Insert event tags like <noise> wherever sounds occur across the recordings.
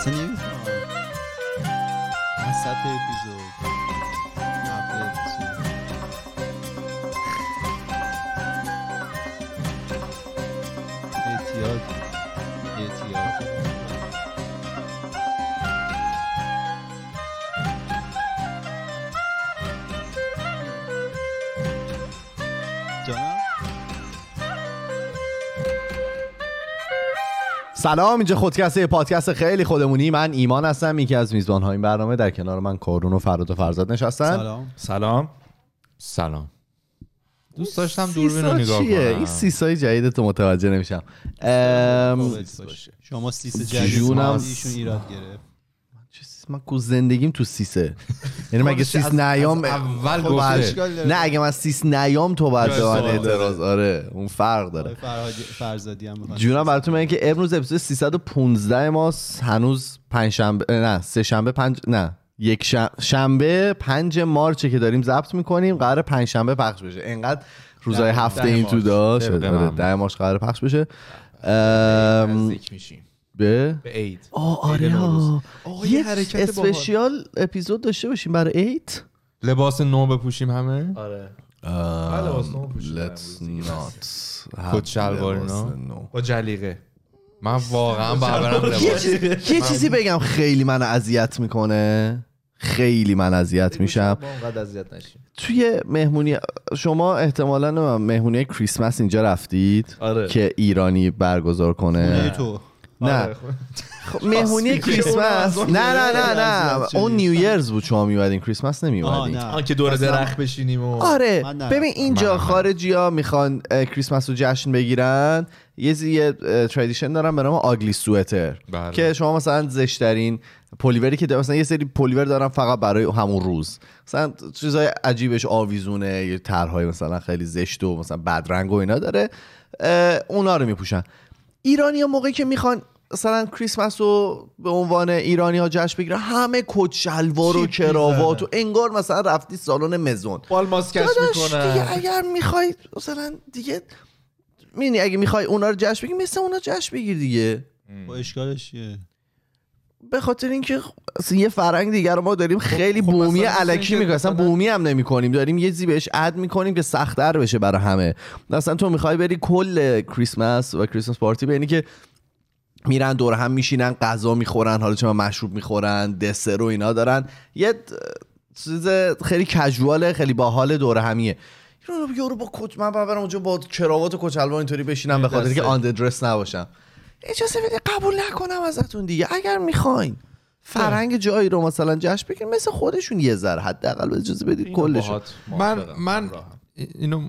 اصلا نمی‌فهمم من سطح اپیزود سلام اینجا خودکست یه پادکست خیلی خودمونی. من ایمان هستم یکی از میزبان های این برنامه. در کنار من کارون و فراد و فرزاد نشستن. سلام. سلام. سلام. دوست داشتم دوربین رو نگاه چیه؟ کنم. این سیسای جدید تو متوجه نمیشم. ام، شما سیس جدید جونم. ایشون ایراد گرفت؟ من کو زندگیم تو سیسه. <laughs> یعنی مگه سیس نیام اول خب، گفته. داره. نه اگه من سیس نیام تو باید به من اعتراض. آره اون فرق داره. فرزادی هم. جونم براتون میگم که امروز اپیزود 315 ماست. هنوز پنج شنبه نه سه شنبه پنج نه. یک شن- شنبه پنج مارچه که داریم ضبط می‌کنیم. قرار پنج شنبه پخش بشه. انقدر روزای ده- هفته این تو. داشت. آره،. ده مارچ قرار پخش بشه. به به عید. آه آره. آقا، یه حرکت. اسپشیال اپیزود داشته باشیم برای ایت لباس نو بپوشیم همه؟ آره. لباس نو Let's not. کت شلوار نو. با جلیقه. من واقعا <laughs> برم یه لباس. چیزی, یه چیزی بگم خیلی من اذیت می‌کنه. خیلی من اذیت میشم. توی مهمونی شما احتمالا مهمونی کریسمس اینجا رفتید آره. که ایرانی برگزار کنه. تو. نه. خب مهمونی. کریسمس. نه نه نه نه. اون نیو ایرز بود شما میومدین کریسمس نمیومدین آن که دور درخت بشینیم و آره. ببین اینجا خارجی ها می‌خوان کریسمس رو جشن بگیرن. یه زی- یه tradition دارن به نام ugly sweater بله. که شما مثلا زشترین پلیوری که مثلا یه سری پلیور دارن فقط برای همون روز. مثلا چیزای عجیبش آویزونه یه طرحهای مثلا خیلی زشت و مثلا بدرنگ و اینا داره. اونا رو میپوشن. ایرانی ها موقعی که می‌خوان مثلا کریسمس رو به عنوان ایرانی ها جشن بگیرن همه کت شلوار و کراوات و. انگار مثلا رفتی سالن مزون. بال ماسکش داداش دیگه اگر می‌خوای مثلا دیگه می‌دونی اگه می‌خوای اونا رو جشن بگیر مثل اونا جشن بگیر دیگه. با اشکالش چیه؟ به خاطر اینکه اصلا یه فرنگ دیگر رو ما داریم خیلی خب بومی علکی می‌کنیم. اصلا بومی هم نمی‌کنیم. داریم یه چیزی بهش اد می‌کنیم که سختتر بشه برای همه. مثلا تو می‌خوای بری کل کریسمس و کریسمس پارتی بینی که میرن دور هم میشینن غذا می‌خورن حالا چه مشروب می‌خورن دسر و اینا دارن. یه چیز خیلی کژواله خیلی باحال دور همیه. یارو با کت من برم اونجا با کراوات و کچلوار اینطوری بشینم به خاطر. که آن درس نباشم. اجازه بده قبول نکنم ازتون دیگه. اگر می‌خواین فرهنگ جایی رو مثلا جشن بگیرین مثل خودشون یه ذره حداقل اجازه بدید کلش من من اینو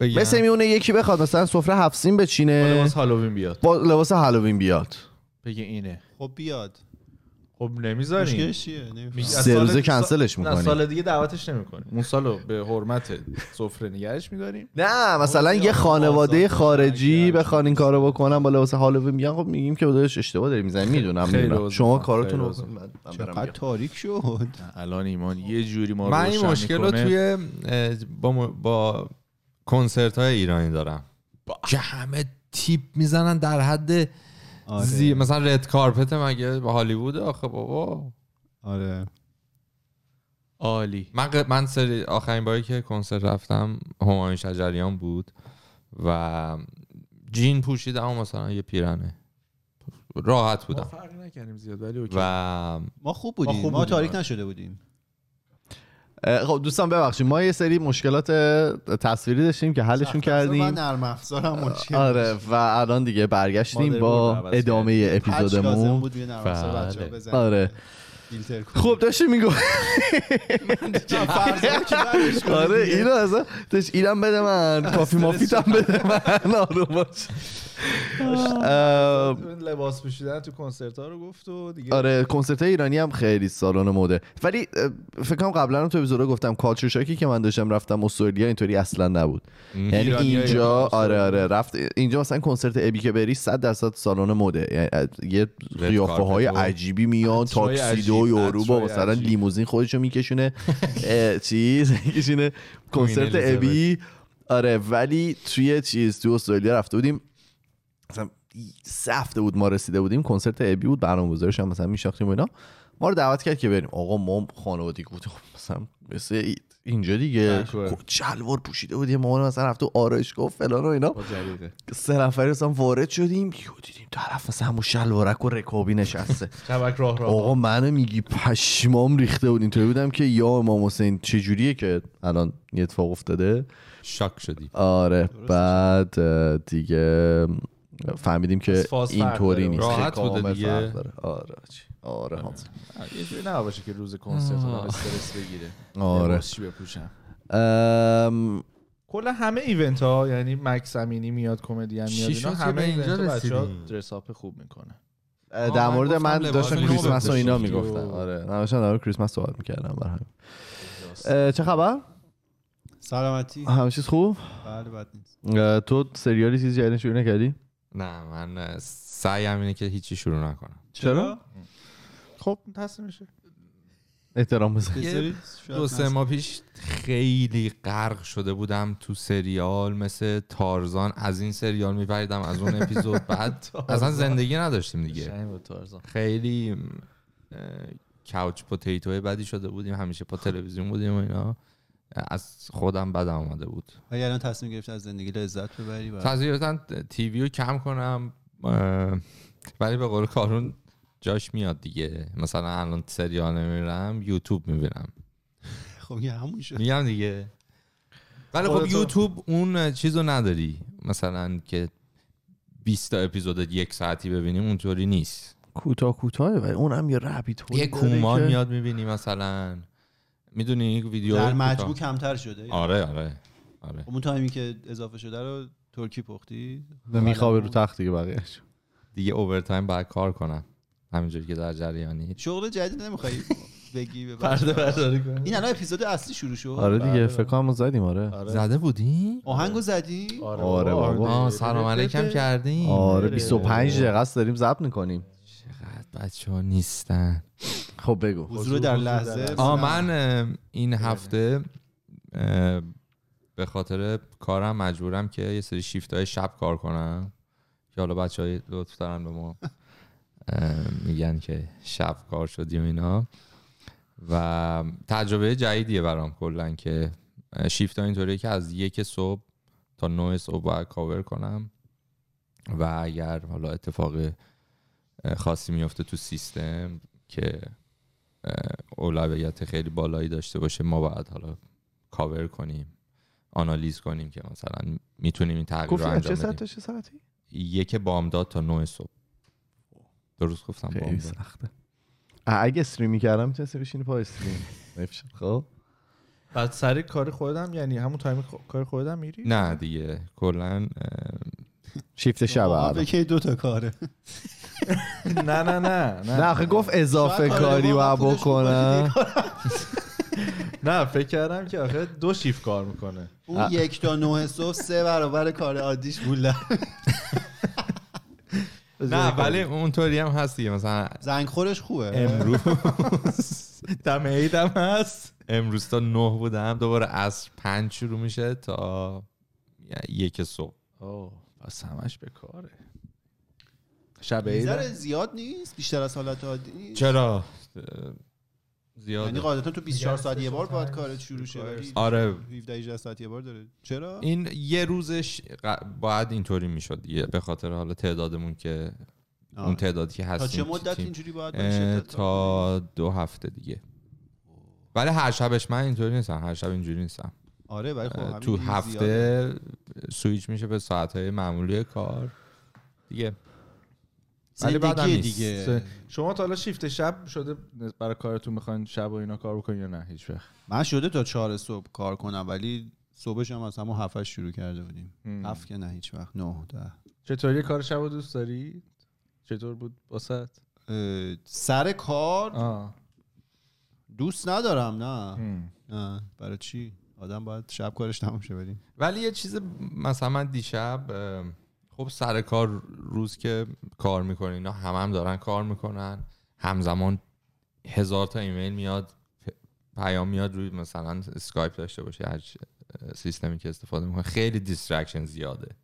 بگم. مثل میونه یکی بخواد مثلا سفره هفت سین با بچینه لباس هالووین بیاد. با لباس هالووین بیاد. بگه اینه. خب بیاد. خب نمی‌ذاریم. سه روزه کنسلش نه می‌کنیم. سال دیگه دعوتش نمی‌کنیم. اون سالو به حرمت <laughs> سفره نگرش میداریم. نه مثلا خب یه خانواده خارجی بخوان این کارو بکنن با لباس هالووین میگن خب میگیم که داداش اشتباه داری می‌زنی می‌دونم شما خیلی رو چقدر. تاریک شد. الان ایمان یه جوری ما رو من این مشکل رو. توی با, با کنسرت های ایرانی دارم. که همه تیپ می‌زنن در حد آره. زی... مثلا رد کارپت مگه به هالیوود آخه بابا. آره. عالی. من ق- من سری آخرین باری که کنسرت رفتم همایون شجریان بود و جین پوشیدم و مثلا یه پیرنه. راحت ما بودم فرق نکردیم زیاد ولی اوکی. و ما خوب بودیم. ما, خوب بودیم، تاریک آره. نشده بودیم. خب دوستان ببخشید. ما یه سری مشکلات تصویری داشتیم که حلشون من کردیم. نرم افزارم مشکل آره و الان دیگه برگشتیم با ادامه اپیزودمون. بود بله. آره. خب داشتی میگو <laughs> <laughs> آره. اینو اصلا داشت اینم بده من. <laughs> کافی مافیتم بده من. آروم باش. لباس پوشیدن تو کنسرت ها رو گفت و دیگه. آره کنسرت ایرانی هم خیلی سالن مده. ولی فکر کنم قبلا هم تو اپیزودا گفتم کالچر شاکی که من داشتم رفتم استرالیا اینطوری اصلا نبود. یعنی اینجا آره آره رفت اینجا مثلا کنسرت ابی که بری 100 درصد سالن مده. یعنی یه قیافه های عجیبی میان تاکسیدو یورو با مثلا. لیموزین خودشو میکشونه. <laughs> چیز میکشونه. کنسرت. ابی آره ولی توی چیز تو استرالیا رفته بودیم. مثلا سه هفته بود ما رسیده بودیم کنسرت ابی بود برنامه‌گذارش هم مثلا میشاختیم و اینا. ما رو دعوت کرد که بریم. آقا ما خانوادگی بودیم خب مثلا مثل اینجا دیگه. بکوه. خب شلوار پوشیده بود یه مامان مثلا رفته آرایشگاه فلان و اینا. سه نفری مثلا وارد شدیم. یهو دیدیم طرف مثلا همون شلوارک و رکابی نشسته. <laughs> شبک راه راه. آقا منو میگی پشمام ریخته بود. اینطوری بودم که یا امام حسین چجوریه که الان یه اتفاق افتاده؟ شاک شدی. آره بعد دیگه فهمیدیم که اینطوری. نیست. راحت بوده دیگه. داره. آره چی. آره حاضر. یه جوری نباشه که روز کنسرت استرس بگیره. آره. چی بپوشم؟ ام، کلا همه ایونت ها یعنی مکس امینی میاد کمدین میاد اینا همه اینجا ایونت ها بچه‌ها رسیدیم؟ درس اپ خوب می‌کنن اه، در من مورد من داشتم کریسمس و اینا و- آره. نه داشتم در مورد کریسمس صحبت می‌کردم برای همین. چه خبر؟ سلامتی. همه چیز خوب؟ بله بد نیست. تو سریالی چیزی جدید شروع نکردی؟ نه من سعیم اینه که هیچی شروع نکنم. چرا؟ خب تصمیمشه احترام بذار. بذارید دو سه ماه پیش خیلی غرق شده بودم تو سریال مثل تارزان. از این سریال میپریدم از اون اپیزود <laughs> بعد اصلا زندگی نداشتیم دیگه. با خیلی کاوچ پوتیتو بدی شده بودیم همیشه پا تلویزیون بودیم و اینا. از خودم بدم آمده بود. ولی الان تصمیم گرفت از زندگی لذت ببری و تصویرتا تیوی رو کم کنم ولی به قول کارون جاش میاد دیگه. مثلا الان سریال نمیرم یوتیوب می‌بینم. خب یه همون شد. میگم دیگه. ولی خب یوتیوب اون چیز رو نداری. مثلا که 20 تا اپیزود یک ساعتی ببینیم اونطوری نیست. کوتاه کوتاه ولی اونم یه ربیت یه کومان میاد می‌بینی مثلا. می‌دونی ویدیو در. مجموع کمتر شده. آره آره. آره. اون تایمی که اضافه شده رو ترکی پختی؟ میخوابه رو تخت دیگه بقیهش دیگه اوورتایم باید کار کنم. همینجوری که در جریانی. شغل جدید نمی‌خوای <laughs> بگی به پرده؟ برداری کنی. این الان اپیزود اصلی شروع شد. آره دیگه فکر کنم زدیم آره. آره. زده بودی؟ آهنگو زدی؟ آره. آه سلام علیکم کردیم. آره 25 دقیقه است داریم ضبط می‌کنیم. چقدر بچه ها نیستن. خب بگو. حضور در لحظه. آه من این هفته به خاطر کارم مجبورم که یه سری شیفت های شب کار کنم. که حالا بچه های لطف دارن به ما میگن که شب کار شدی و اینا. و تجربه جدیدیه برام کلا که شیفت ها اینطوریه که از یک صبح تا نه صبح باید کاور کنم. و اگر حالا اتفاق خاصی میفته تو سیستم که اولویت خیلی بالایی داشته باشه. ما باید حالا کاور کنیم آنالیز کنیم که مثلا می‌تونیم این تغییر رو انجام چه ساعت بدیم تا چه ساعتی؟ یک بامداد تا نه صبح. درست گفتم خیلی بامداد سخته. اگه استریم می‌کردم می‌تونستی بشینی پا استریم. خب. بعد سر کار خودم یعنی همون تایم کار خودم میری؟ نه دیگه. کلا شیفت شب. فکر دو تا کاره؟ <laughs> نه نه نه نه. نه آخه گفت اضافه کاری آره، پولش خوب بکنم نه فکر کردم که آخه دو شیفت کار می‌کنه. اون یک تا نه صبح سه برابر کار عادیش بوله <laughs> نه ولی اونطوری هم هست دیگه مثلا زنگ خورش خوبه. امروز. <laughs> دم عیدم هست. امروز تا نه بودم دوباره از پنج شروع میشه تا یک صبح. اوه پس همش به کاره. شب عیدم زیاد نیست؟ بیشتر از حالت عادی نیست؟ چرا؟ اه، یعنی زیاده قاعدتا تو 24 ساعت یه بار باید کارت شروع شه ولی آره. 17 18 ساعت یه بار داره. چرا؟ این یه روزش ق- باید اینطوری می‌شد یه- به خاطر حالا تعدادمون که آه. اون تعدادی که تا هستیم چه مدت تیم. اینجوری باید باشه؟ تا دو هفته دیگه. ولی هر شبش من اینطوری نیستم هر شب اینجوری نیستم. آره ولی خب تو زیاده. هفته سویچ میشه به ساعتهای معمولی کار. دیگه. زندگی. دیگه. شما تا حالا شیفت شب شده برای کارتون می‌خواین شب و اینا کار بکنین یا نه؟ هیچ وقت. من شده تا چهار صبح کار کنم ولی صبحش هم از همون هفت شروع کرده بودیم. هفت که نه هیچ وقت. نه ده. چطوری کار شب دوست داری؟ چطور بود واسط اه، سر کار آه. دوست ندارم نه. نه. برای چی؟ آدم باید شب کارش تمام شه ولی یه چیز مثلا من دیشب خب سر کار روز که کار می‌کنین اینا هم هم دارن کار می‌کنن. همزمان هزار تا ایمیل میاد پیام میاد روی مثلا اسکایپ داشته باشه هر سیستمی که استفاده می‌کنه خیلی distraction زیاده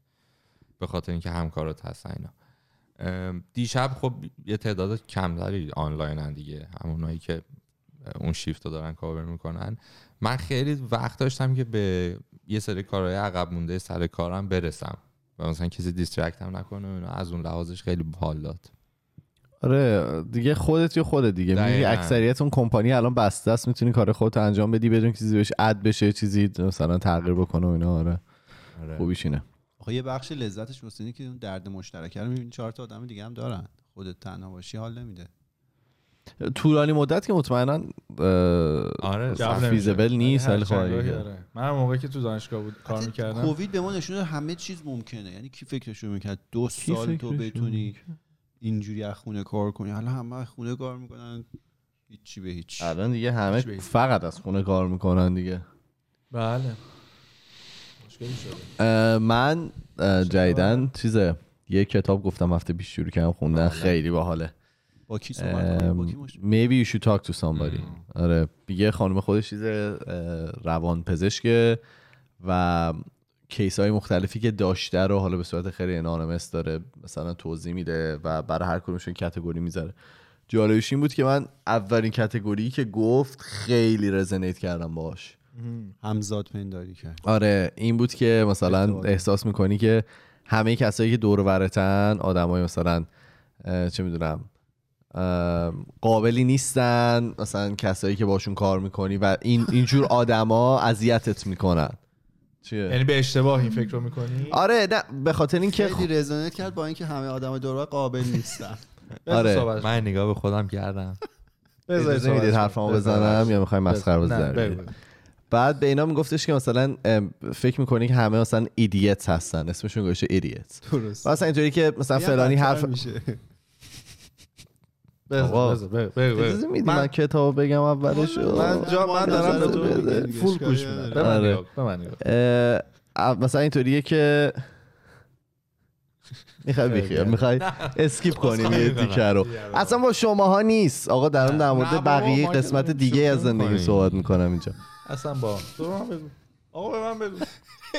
به خاطر اینکه همکارات هستن اینا. دیشب خب یه تعداد کمتری آنلاینن دیگه. همونایی که اون شیفت رو دارن کاور می‌کنن. من خیلی وقت داشتم که به یه سری کارهای عقب مونده سر کارم برسم. و مثلا کسی distract هم نکنه و اینا. از اون لحاظش خیلی حال داد. آره دیگه خودتی و خودت دیگه. میگی. اکثریت اون کمپانی الان بسته است می‌تونی کار خودت انجام بدی بدون که چیزی بهش add بشه چیزی مثلا تغییر بکنه و اینا. آره. خوبیش اینه. آخه یه بخش لذتش واسه که اون درد مشترکه رو می‌بینی. چهار تا آدم دیگه هم دارن. خودت تنها باشی حال نمیده. طولانی مدت که مطمئنا آره. فیزبل نیست هر ولی خب آره. من موقعی که تو دانشگاه بود کار می‌کردم. کووید به ما نشون همه چیز ممکنه. یعنی کی فکرشو می‌کرد؟ دو سال تو بتونی اینجوری از خونه کار کنی. حالا همه از خونه کار می‌کنن. هیچی به هیچ. الان دیگه همه. فقط از خونه کار می‌کنن دیگه. بله. مشکلی شده. من جدیدن چیزه یه کتاب گفتم هفته پیش شروع کردم خوندن خیلی باحاله. با کی صحبت maybe you should talk to somebody. آره یه خانم خودش چیز روان پزشکه و کیس های مختلفی که داشته رو حالا به صورت خیلی انانمس داره مثلا توضیح میده و برای هر کدومشون کتگوری می‌ذاره. جالبش این بود که من اولین کتگوری که گفت خیلی رزنیت کردم باش همزاد پنداری کرد. آره این بود که مثلا. احساس می‌کنی که همه کسایی که دور و برتن آدمای مثلا چه می‌دونم قابلی نیستن مثلا کسایی که باشون کار می‌کنی و این اینجور آدما اذیتت می‌کنن. چیه؟ یعنی به اشتباه این فکر رو می‌کنی؟ آره نه به خاطر اینکه خیلی رزونت کرد با اینکه همه آدم دور قابل نیستن. <laughs> آره. من نگاه به خودم کردم. اجازه می‌دید حرفمو بزنم یا می‌خوای مسخره بازی. بعد به اینا میگفتش که مثلا فکر می‌کنی که همه مثلا idiots هستن. اسمشون گوشه idiots درست. مثلا اینطوری که مثلا فلانی حرف. بذار، بذار، بگو، بگو. اجازه میدی من کتاب بگم اولش من جا من دارم به تو. full گوش میدم. به من آره. مثلا اینطوریه که می‌خوای بیخیال می‌خوای skip کنیم یه. تیکه رو. اصلا با شماها نیست. آقا در در مورد بقیه قسمت دیگه از زندگی. صحبت می‌کنم اینجا. اصلا با تو به من بگو. آقا به من بگو.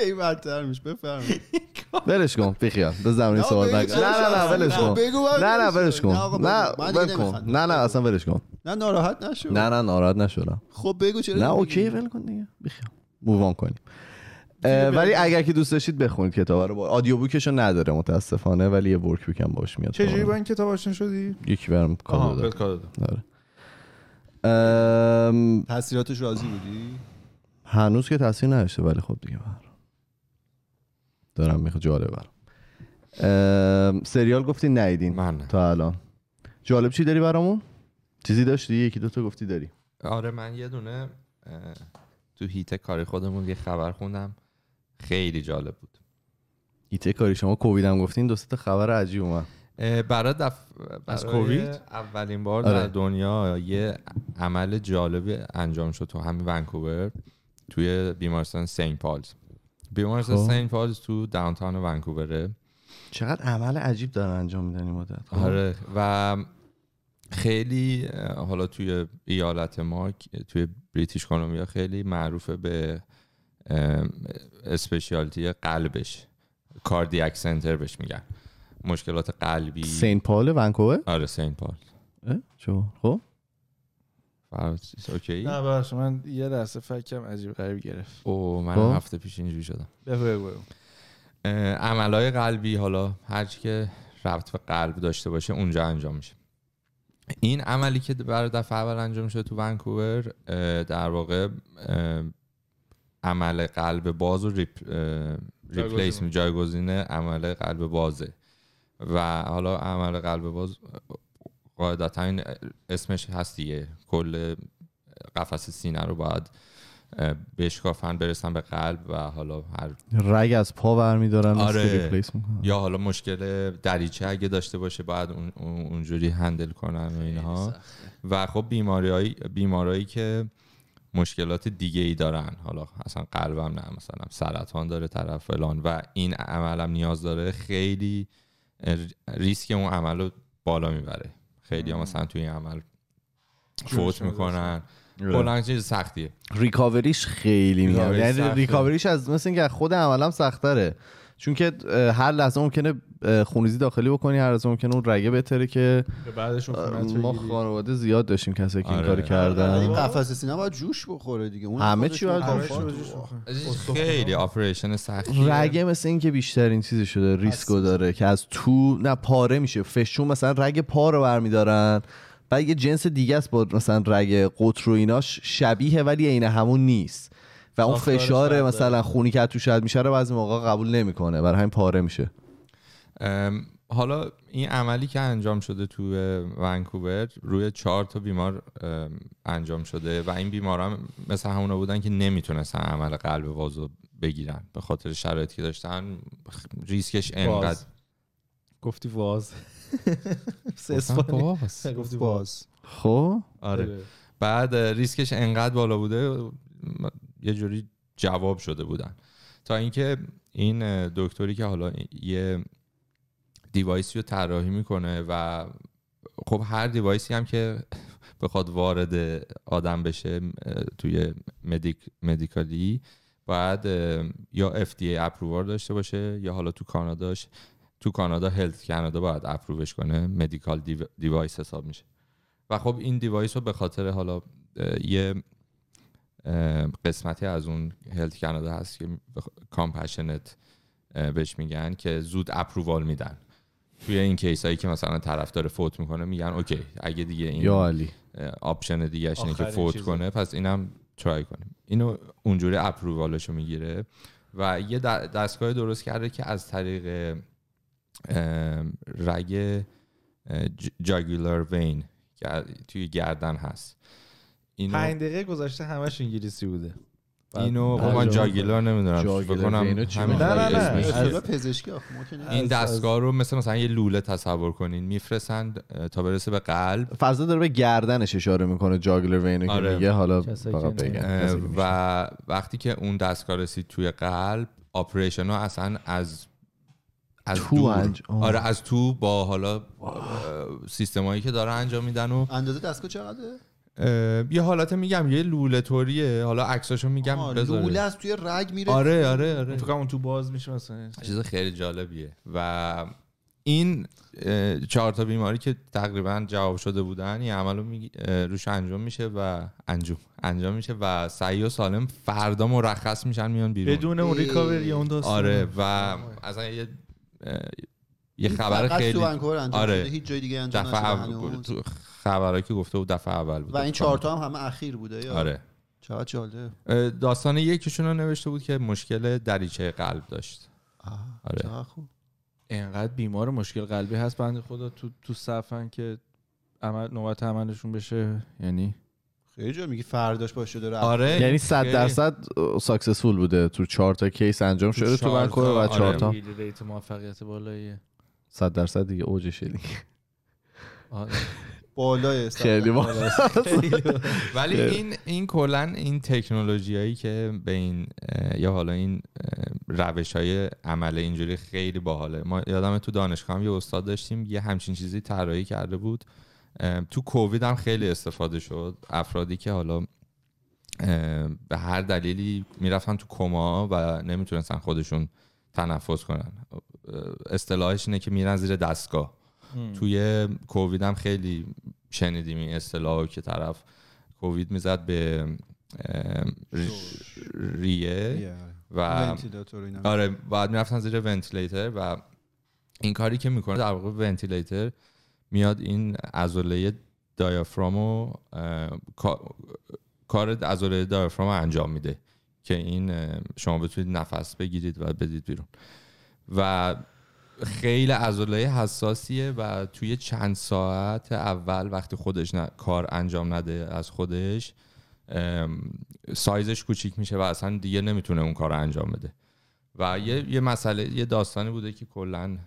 ای بدتر میشه بفرمایید. <laughs> ولش کن بیخیال به زمانی نکن. چرا نه نه نه؟ ولش کن. نه نه ولش کن. نه، ول کن. نه نه اصلا ولش کن. نه ناراحت نشو. نه نه ناراحت نشدم. خب بگو چرا نه؟ okay ول کن دیگه. بیخیال move on کنیم. ولی اگر که دوست داشتید بخونید کتاب رو. با audiobook شو نداره متاسفانه ولی یه workbook هم باش میاد. چجوری با کاملا. این کتاب آشنا شدی؟ یکی برام کادو داد. آره. ام، تاثیراتش راضی بودی؟ هنوز که تاثیر نداشته ولی خب دیگه بر دارم می‌خواد جالب برام. ام، سریال گفتی نیدین من. تا الان. جالب چی داری برامون؟ چیزی داشتی؟ یکی دوتا گفتی داری. آره من یه دونه تو هیت کاری خودمون یه خبر خوندم. خیلی جالب بود. ایته کاری شما کووید هم گفتین دو سه تا خبر عجیب اومد. برای دف... از کووید؟ اولین بار آره. در دنیا یه عمل جالبی انجام شد تو همین ونکوور توی بیمارستان سین پالز. بیمارستان خب. سین پالز تو داونتاون ونکووره چقدر عمل عجیب دارن انجام میدن این مدت خب. آره و خیلی حالا توی ایالت ما توی بریتیش کلمبیا خیلی معروفه به اسپشیالتی قلبش کاردیاک سنتر بهش میگن مشکلات قلبی سین پال ونکوور آره سین پال؟ چه خب اوکی نه ببخش من یه لحظه فکرم عجیب غریب گرفت. او من خب. هفته پیش اینجوری شدم. بگو عملای قلبی حالا هرچی که ربط به قلب داشته باشه اونجا انجام میشه. این عملی که برای دفعه اول انجام شده تو ونکوور در واقع عمل قلب باز و ریپ ریپلیس. جایگزین عمل قلب بازه. و حالا عمل قلب باز قاعدتا این اسمش هست دیگه. کل قفس سینه رو باید بشکافن برسن به قلب و حالا هر رگ از پا برمیدارن آره. آره. یا حالا مشکل دریچه اگه داشته باشه باید اون اون- اونجوری هندل کنن و اینها. و خب بیماری بیمارایی که مشکلات دیگه ای دارن. حالا اصلا قلبم نه مثلا سرطان داره طرف فلان و این عملم نیاز داره خیلی ریسک اون عمل رو بالا می‌بره. خیلی ها مثلا توی این عمل فوت می‌کنن. کلا چیز سختیه. ریکاوریش خیلی میاد. یعنی. ریکاوریش از مثل اینکه از خود عملم سختره. چون که هر لحظه ممکنه خونریزی داخلی بکنی هر لحظه ممکنه اون رگه بهتره که بعدش ما. خانواده زیاد داشتیم کسایی که این آره. کاری این کردن قفسه سینه باید جوش بخوره دیگه. اون همه چی باید. خیلی operation سختی رگه مثل این که بیشترین چیزی شده ریسکو داره که از تو نه پاره میشه. فشون مثلا رگ پا رو برمیدارن. بعد یه جنس دیگه است با مثلا رگ قطر و ایناش. شبیه ولی عین همون نیست. و اون فشار مثلا. خونی که تو شاید میشه رو بعضی موقع قبول نمی‌کنه. برای همین پاره میشه. حالا این عملی که انجام شده تو ونکوور روی چهار تا بیمار ام، انجام شده و این بیمارا مثل همونا بودن که نمی‌تونستن عمل قلب وازو بگیرن به خاطر شرایطی که داشتن. ریسکش انقدر. گفتی واز. <laughs> <laughs> گفتی باز باز خب؟ آره. بعد اه، ریسکش انقدر بالا بوده یه جوری جواب شده بودن. تا اینکه این دکتری که حالا یه device ی رو طراحی می‌کنه و خب هر device ی هم که <laughs> بخواد وارد آدم بشه توی medic medical ی باید یا FDA approval داشته باشه یا حالا تو کاناداش تو کانادا Health Canada باید approve ش کنه medical device حساب میشه. و خب این device رو به خاطر حالا یه قسمتی از اون Health Canada هست که compassionate بهش میگن که زود approval میدن. توی این case هایی که مثلا طرف داره فوت می‌کنه میگن okay اگه دیگه این یا علی. اه، option دیگه اینه که فوت چیزه. کنه پس اینم try کنیم. اینو اونجوری approval ش رو می‌گیره و یه دستگاه درست کرده که از طریق رگ جاگولار وین که توی گردن هست. اینو پنج دقیقه گذشته همش انگلیسی بوده اینو خب من کنه. جاگولار نمی‌دونم فکر کنم همین نه، نه، پزشکی. این دستگاه رو مثل مثلا یه لوله تصور کنین میفرستند اه، تا برسه به قلب فضا داره به گردنش اشاره می‌کنه جاگلر وینو که آره. میگه حالا فقط می‌شناسه. و وقتی که اون دستگاه رسید توی قلب آپریشن ها اصلا از از تو دور انج- آه. آره از تو با حالا سیستمایی که داره انجام میدن و اندازه دستگاه چقدره یه حالت میگم یه لوله طوریه. حالا عکساشو میگم بذاره. لوله از توی رگ میره آره آره آره. فکر کنم اون تو باز میشه مثلا. چیز خیلی جالبیه. و این چهار تا بیماری که تقریبا جواب شده بودن این عمل رو می- روش انجام میشه و انجام انجام میشه و سعی و سالم فردا مرخص میشن میان بیرون. بدون اون ریکاوری اون داستان. آره و اصلا یه یه خبر خیلی تو آره. شده هیچ جای دیگه انجام خبرایی که گفته بود دفعه اول بود. و این چهار تا هم همه اخیر بوده یا؟ آره. چقدر جالب داستان یکیشون رو نوشته بود که مشکل دریچه قلب داشت. آه، آره. خوب. انقدر بیمار مشکل قلبی هست بنده خدا تو تو صفن که عمل نوبت عملشون بشه. یعنی خیلی جا میگی فرداش باشه داره آره. یعنی 100 خیلی. درصد successful بوده. تو چهار تا case انجام شده تو چهار ونکوور و چهار آره. تا. rate موفقیت بالاییه 100 درصد دیگه اوجشه دیگه. آره. بالای خیلی با <laughs> ولی این این کلا این تکنولوژیایی که به این یا حالا این روش های عمل اینجوری خیلی باحاله. ما یادم تو دانشگاه هم یه استاد داشتیم یه همچین چیزی طراحی کرده بود. تو کووید هم خیلی استفاده شد. افرادی که حالا به هر دلیلی می‌رفتن تو کما و نمی‌تونستن خودشون تنفس کنن. اصطلاحش اینه که میرن زیر دستگاه. توی کووید هم خیلی شنیدیم این اصطلاح رو که طرف کووید می‌زد به ریه و. آره بعد می‌رفتن زیر ونتیلیتر و این کاری که می‌کنه در واقع ونتیلیتر میاد این عضله دایافرامو اه، کا- کار عضله دایافرام رو انجام میده که این شما بتونید نفس بگیرید و بدید بیرون. و خیلی عضله حساسیه و توی چند ساعت اول وقتی خودش نه- کار انجام نده از خودش سایزش کوچیک میشه و اصلا دیگه نمی‌تونه اون کار انجام بده. و یه, یه مسئله یه داستانی بوده که کلا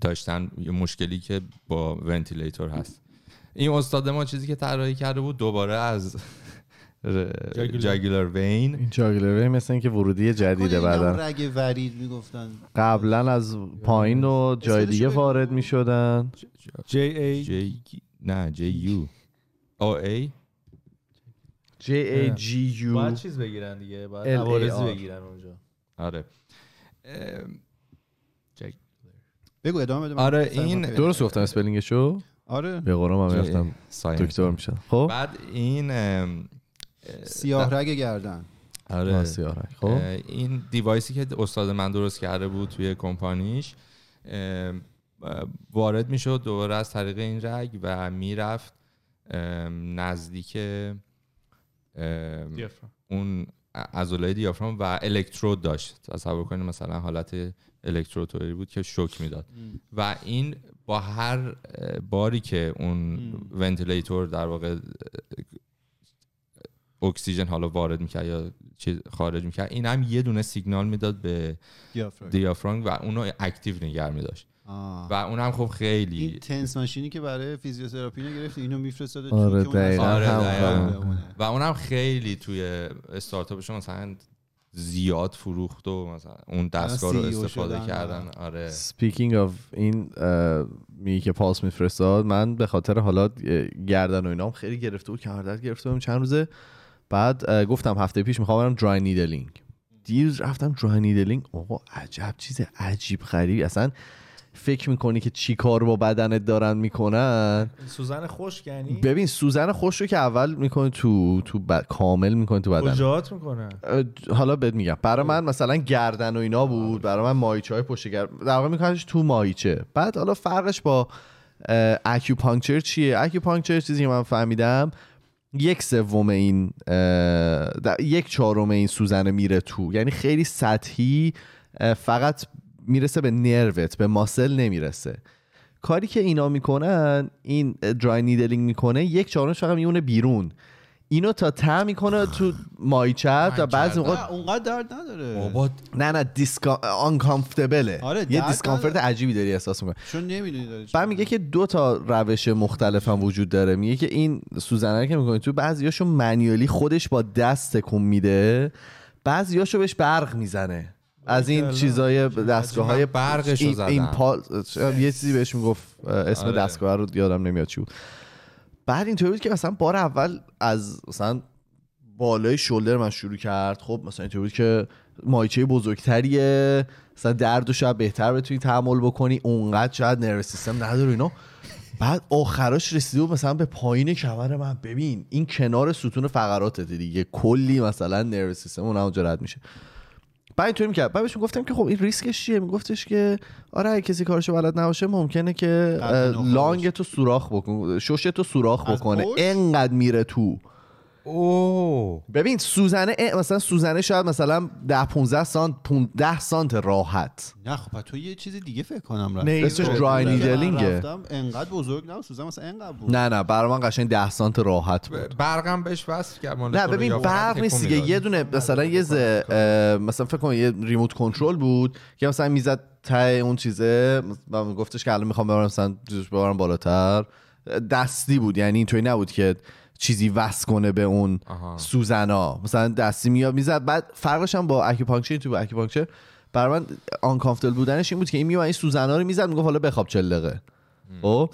داشتن یه مشکلی که با ونتیلیتور هست. این استاد ما چیزی که طراحی کرده بود دوباره از جاگولار. جاگولار وین. این جاگلر وین مثل اینکه ورودی جدیده کنه اینا بعدا. رگ ورید می‌گفتن. قبلا از پایین و جای دیگه. وارد می شدن جی ای جی نه جی یو او ای J A G U. باید چیز بگیرن دیگه باید عوارضی. بگیرن اونجا. آره. بگو ادامه بده آره، این- درست گفتم spelling شو؟ آره. به قرآن من رفتم science. دکتر میشم خب؟ بعد این سیاه رگ گردن. آره. سیاه. خب. این device ی که استاد من درست کرده بود توی کمپانیش وارد می‌شد دوباره از طریق این رگ و می‌رفت نزدیک ام، اون عضلای دیافرام و الکترود داشت. تصور کنید مثلا حالت الکتروتراپی بود که شوک می‌داد. و این با هر باری که اون ventilator در واقع اکسیژن حالا وارد می‌کرد یا چیز خارج می‌کرد این هم یه دونه سیگنال می‌داد به دیافراگم. دیافرانگ و اونو active نگه میداشت آه. و اون هم خب خیلی این TENS ماشینی که برای فیزیوتراپی رو گرفتی اینو میفرستاده آره، که اون دقیقاً آره، هم دقیقاً. خبره. و اونم خیلی توی استارتاپش مثلا زیاد فروخت و مثلا اون دستگاه رو CEO استفاده. کردن آره speaking of این میگی که پالس میفرستاد من به خاطر حالا گردن و اینام خیلی گرفته بود کمردرد گرفته بودم چند روزه بعد گفتم هفته پیش می‌خوام برم dry needling دیروز رفتم dry needling آقا عجب چیز عجیب غریبی. اصلا فکر می‌کنی که چی کار با بدنت دارن می‌کنن؟ سوزن خشک یعنی؟ ببین سوزن خشک رو که اول می‌کنی تو تو ب- کامل می‌کنی تو بدن. کجاات می‌کنن؟ اه، حالا بهت میگم. برای من مثلا گردن و اینا بود. برای من ماهیچه های پشت گردن در واقع میکننش تو ماهیچه. بعد حالا فرقش با acupuncture چیه؟ acupuncture چیزی که من فهمیدم یک سوم این یک چهارم این سوزن میره تو. یعنی خیلی سطحی فقط می‌رسه به nerve ت به muscle نمی‌رسه. کاری که اینا می‌کنن این dry needling می‌کنه یک چهارمش فقط می‌مونه بیرون. اینو تا ته می‌کنه تو ماهیچت و بعضی موقع اونقدر درد نداره. بابا نه نه discom- uncomfortable ه آره، یه discomfort. عجیبی داری احساس می‌کنی. چون نمی‌دونی داره چی بعد میگه که دو تا روش مختلف هم وجود داره. میگه که این سوزنه که می‌کنی تو بعضیاشو manually خودش با دست تکون میده بعضیاشو بهش برق می‌زنه. از این. چیزای دستگاه های من برقشو این. این پال... یه چیزی بهش می‌گفت اسم آره. دستگاه رو یادم نمیاد چی بود. بعد اینطوری بود که مثلا بار اول از مثلا بالای شولدر من شروع کرد. خب مثلا اینطوری بود که مایچه بزرگتریه مثلا درد و شاید بهتر بتونی تحمل بکنی. اونقدر شاید نرو سیستم نداره اینا. بعد آخراش رسیده بود مثلا به پایین کمر من. ببین این کنار ستون فقراتته دیگه. کلی مثلا نرو سیستم اون اونجا رد میشه. بعد اینطوری می‌کرد بعد بهش گفتم که خب این ریسکش چیه میگفتش که آره اگه کسی کارشو بلد نباشه ممکنه که. لانگ تو سوراخ بکن شش تو سوراخ بکنه؟ انقدر میره تو اوه. ببین سوزنه مثلا سوزنه شاید مثلا 10 15 سانت 10 سانت راحت. نه خب تو یه چیز دیگه فکر کنم رفت. نه، اسمش درای نیدلینگه رفتم انقدر بزرگ نه سوزن مثلا انقدر بود. نه نه برای من قشنگ 10 سانت راحت بود. برقم بهش وصل کرد نه ببین برق نیست دیگه؟ یه دونه مثلا یه مثلا فکر کن یه remote control بود که مثلا می‌زد ته اون چیزه و گفتش که الان می‌خوام ببرم مثلا جوش ببرم بالاتر. دستی بود یعنی اینطوری نبود که چیزی وصل کنه به اون آها. سوزنا. مثلا دستی میاد می‌زد. بعد فرقش هم با acupuncture تو با acupuncture برای من uncomfortable بودنش این بود که این میومد این سوزنا رو می‌زد می‌گفت حالا بخواب 40 دقیقه. خب؟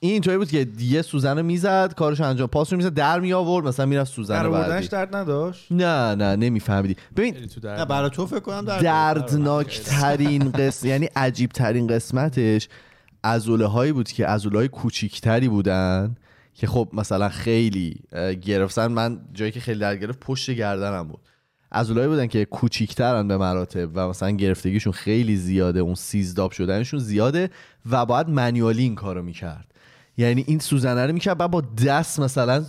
این اینطوری بود که یه سوزن رو می‌زد کارش انجام پاس رو می‌زد در می آورد مثلا می‌رفت سوزن در بعدی. درد نداشت؟ نه نه نمیفهمیدی. ببین نه درد برای تو فکر کنم در دردناک ترین <laughs> قسم یعنی عجیب ترین قسمتش ازوله هایی بود که ازوله های کوچیکتری بودن. که خب مثلا خیلی گرفتن. من جایی که خیلی درد گرفت پشت گردنم بود. ازولایی بودن که کوچیکترن به مراتب و مثلا گرفتگیشون خیلی زیاده. اون سیزداب شدنشون زیاده و باید manually این کارو می‌کرد. یعنی این سوزنه رو می‌کرد بعد با دست مثلا.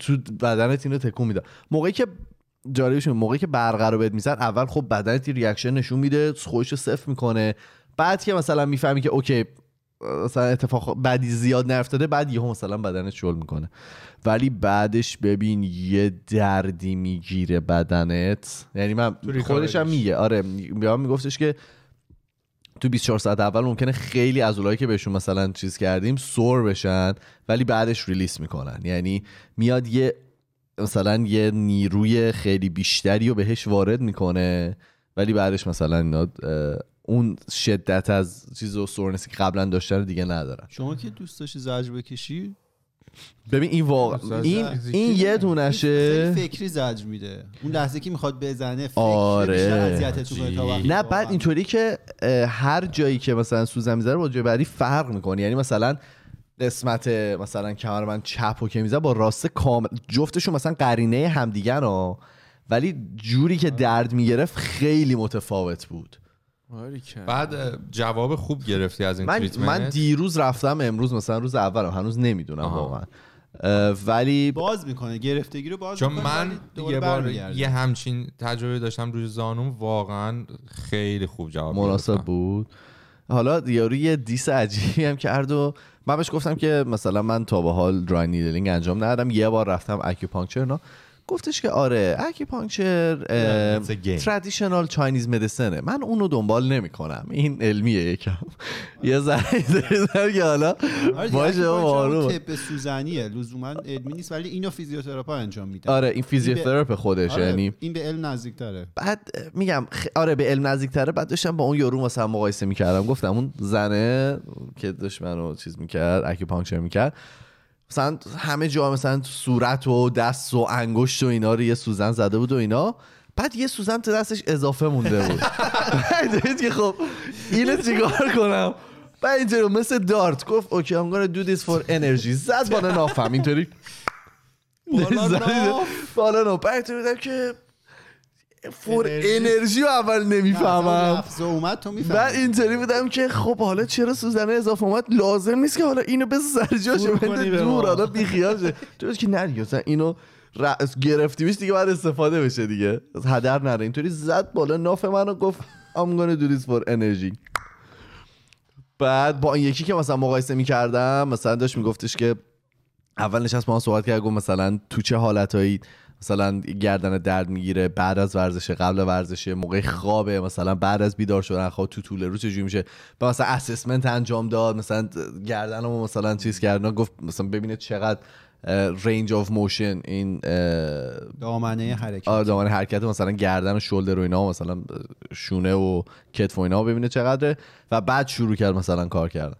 تو بدنت اینو تکون می‌داد. موقعی که جالبش اون موقعی که برقه رو بهت میزن اول خب بدنت reaction نشون میده خودش رو صفر می‌کنه. بعد که مثلا می‌فهمی که okay مثلا اتفاق بدی زیاد نیفتاده بعد یهو مثلا بدنت شل می‌کنه. ولی بعدش ببین یه دردی می‌گیره بدنت. یعنی من خودش هم. میگه. آره بیا میگفتش که تو 24 ساعت اول ممکنه خیلی از اولایی که بهشون مثلا چیز کردیم سور بشن ولی بعدش ریلیس می‌کنن. یعنی میاد یه مثلا یه نیروی خیلی بیشتری رو بهش وارد می‌کنه ولی بعدش مثلا اینا اون شدت از چیز و سورنسی که قبلا داشتن رو دیگه ندارن شما که دوست داشتی زجر بکشی؟ ببین این واقع این این یه دونشه. فکری زجر میده. اون لحظه که می‌خواد بزنه فکر آره. نه بعد اینطوری که هر جایی که مثلا سوزن می‌ذاره با جای بعدی فرق می‌کنه. یعنی مثلا قسمت مثلا کمربند چپ و که می‌زنه با راست کامل جفتشون مثلا قرینه همدیگه ها ولی جوری که درد می‌گرفت خیلی متفاوت بود. بعد جواب خوب گرفتی از این من تریتمنت من دیروز رفتم امروز مثلا روز اولم هنوز نمی‌دونم. واقعا ولی باز می‌کنه گرفتگی رو باز چون من یه بار. یه همچین تجربه داشتم روی زانوم واقعا خیلی خوب جواب مناسب گرفتم. بود حالا یارو یه diss عجیبی هم کرد و من بهش گفتم که مثلا من تا به حال dry needling انجام ندادم یه بار رفتم acupuncture نه گفتش که آره acupuncture a game. traditional Chinese medicine ه من اونو دنبال نمی کنم این علمیه یکم. یه ذره که حالا باشه آروم. طب سوزنیه. لزوما علمی نیست ولی اینو فیزیوتراپا انجام میده. آره این فیزیوتراپ خودش آره، یعنی. این به علم نزدیک تره بعد میگم. آره به علم نزدیکتره. بعد داشتم با اون یارو مثلا مقایسه می‌کردم. گفتم اون زنه که داشت منو چیز می‌کرد acupuncture می‌کرد. مثلا همه جا مثلا صورت و دست و انگشت و اینا رو یه سوزن زده بود و اینا. بعد یه سوزن تو دستش اضافه مونده بود. بعد که خب اینو چیکار کنم؟ بعد اینطوری مثل دارت. گفت اوکی I'm gonna do this for energy. زد بالا نافم اینطوری. بالا ناف. بالا ناف. بعد که فور انرژی. رو اول نمی‌فهمم. اومد تو می‌فهمی. بعد اینطوری بودم که خب حالا چرا سوزنه اضافه اومد؟ لازم نیست که حالا اینو به سر جاش بنده دور. حالا بیخیال شه تو که نه اینو رأس گرفتیمش دیگه بعد استفاده بشه دیگه. هدر نره. اینطوری زد بالا ناف منو گفت I'm gonna do this for energy. بعد با این یکی که مثلا مقایسه می‌کردم مثلا داشت میگفتش که اول نشست با من صحبت کرد گفت مثلا تو چه حالتهایی؟ مثلا گردن درد می‌گیره بعد از ورزشه قبل ورزشه موقع خوابه مثلا بعد از بیدار شدن خواب تو طول روز چجوری میشه؟ و مثلا assessment انجام داد مثلا گردنمو مثلا چیز کردن گفت مثلا ببینه چقدر range of motion این دامنه حرکت. آره دامنه حرکت مثلا گردن و شولدر و اینا مثلا شونه و کتف و اینا ببینه چقدره. و بعد شروع کرد مثلا کار کردن.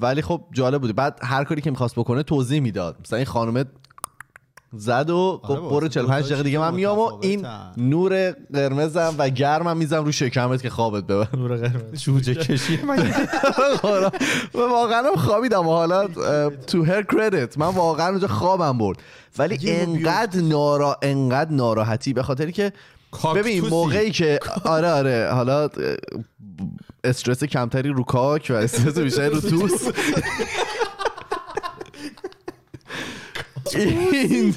ولی خب جالب بود. بعد هر کاری که می‌خواست بکنه توضیح می‌داد. مثلا این خانومه زد و آره گفت بابا، برو دو 45 تا دقیقه دیگه من میام و این. نور قرمزم و گرمم میزم رو شکمت که خوابت ببر. نور قرمز. جوجه <laughs> کشی. و واقعا خوابیدم و حالا <laughs> تو هر کردیت من واقعا اونجا خوابم برد. ولی انقدر نارا انقدر ناراحتی به خاطری که ببین. موقعی که <laughs> آره آره حالا استرس کمتری رو کاک و استرس بیشتری رو توس. این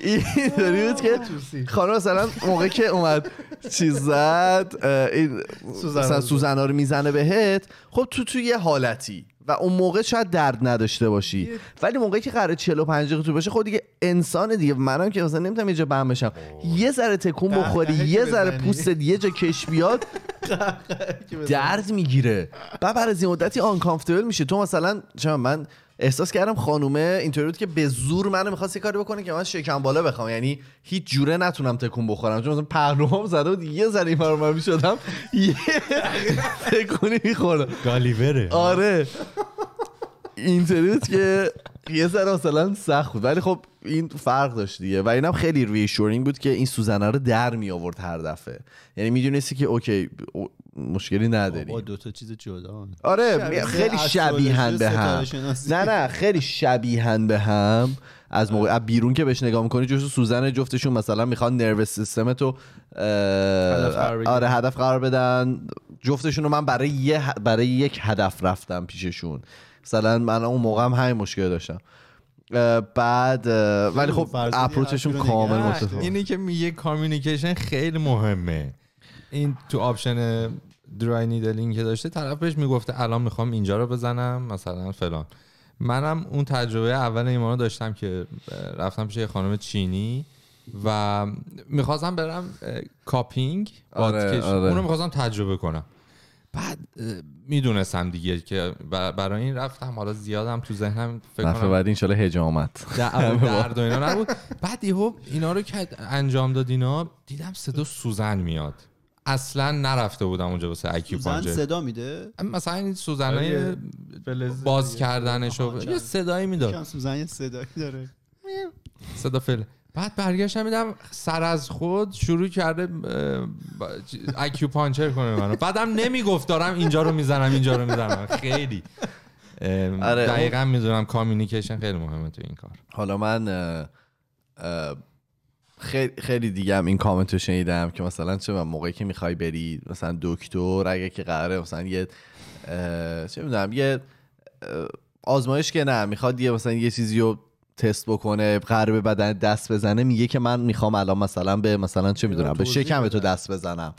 این داری بود که خانم مثلا موقعی که اومد چیز زد این مثلا سوزنا رو می‌زنه بهت خب تو تو یه حالتی و اون موقع شاید درد نداشته باشی. ولی موقعی که قرار 45 دقیقه تو باشه خب دیگه انسان دیگه. منم که مثلا نمی‌تونم یه جا بم بشم. یه ذره تکون بخوری یه ذره. پوستت یه جا کش بیاد <laughs> درد می‌گیره. بعد بعد از این مدتی آنکامفتبل میشه. تو مثلا چرا من احساس کردم خانومه اینطوری بود که به زور منو می‌خواست یه کاری بکنه که من شکم بالا بخوام. یعنی هیچ جوره نتونم تکون بخورم. چون مثلا پهلوام زده بود یه ذره این من می‌شدم یه تکونی میخوردم. گالیوره. آره. اینطوری بود که یه ذره مثلا سخت بود. ولی خب این فرق داشت دیگه. و اینم خیلی ریشورینگ بود که این سوزنه رو در می آورد هر دفعه. یعنی می‌دونستی که اوکی او- مشکلی نداری با دو تا چیز جدا. آره شبیه خیلی شبیهن به هم. نه نه خیلی شبیهن به هم. از موقع از بیرون که بهش نگاه می‌کنی جفتو سوزن جفتشون مثلا می‌خوان نروس سیستم تو هدف قرار بگیرن. آره هدف قرار بدن. جفتشون رو من برای یه برای یک هدف رفتم پیششون. مثلا من اون موقع هم همین مشکل داشتم. بعد ولی خب approach شون کامل متفاوت. اینی که میگه communication خیلی مهمه. این تو option dry needling که داشته طرف بهش می‌گفته الان می‌خوام اینجا رو بزنم مثلا فلان. منم اون تجربه اول ایمانو داشتم که رفتم پیش یه خانم چینی و می‌خواستم برم cupping آره، آره. اونو می‌خواستم تجربه کنم. بعد می‌دونستم دیگه که بر- برای این رفتم حالا زیادم تو ذهنم فکر کنم بعد انشالله هجامت در- <laughs> درد و اینا نبود. بعد یهو اینا رو که انجام داد اینا دیدم صدا سوزن میاد. اصلا نرفته بودم اونجا واسه acupuncture صدا میده؟ مثلا این سوزنای آره. باز. کردنش یه صدایی می‌داد. سوزن یه صدایی داره. صدا فل بعد برگشتم میدم سر از خود شروع کرده acupuncture کنه منو. بعدم نمی‌گفت دارم اینجا رو می‌زنم اینجا رو می‌زنم. خیلی. آره، دقیقا می‌دونم communication خیلی مهمه تو این کار. حالا من خیلی خیلی دیگه هم این کامنت رو شنیدم که مثلا چه موقعی که می‌خوای بری مثلا دکتر اگه که قراره مثلا یه چه می‌دونم یه آزمایش که نه می‌خواد یه مثلا یه چیزی رو تست بکنه قراره به بدن دست بزنه میگه که من می‌خوام الان مثلا به مثلا چه می‌دونم به شکم تو. دست بزنم.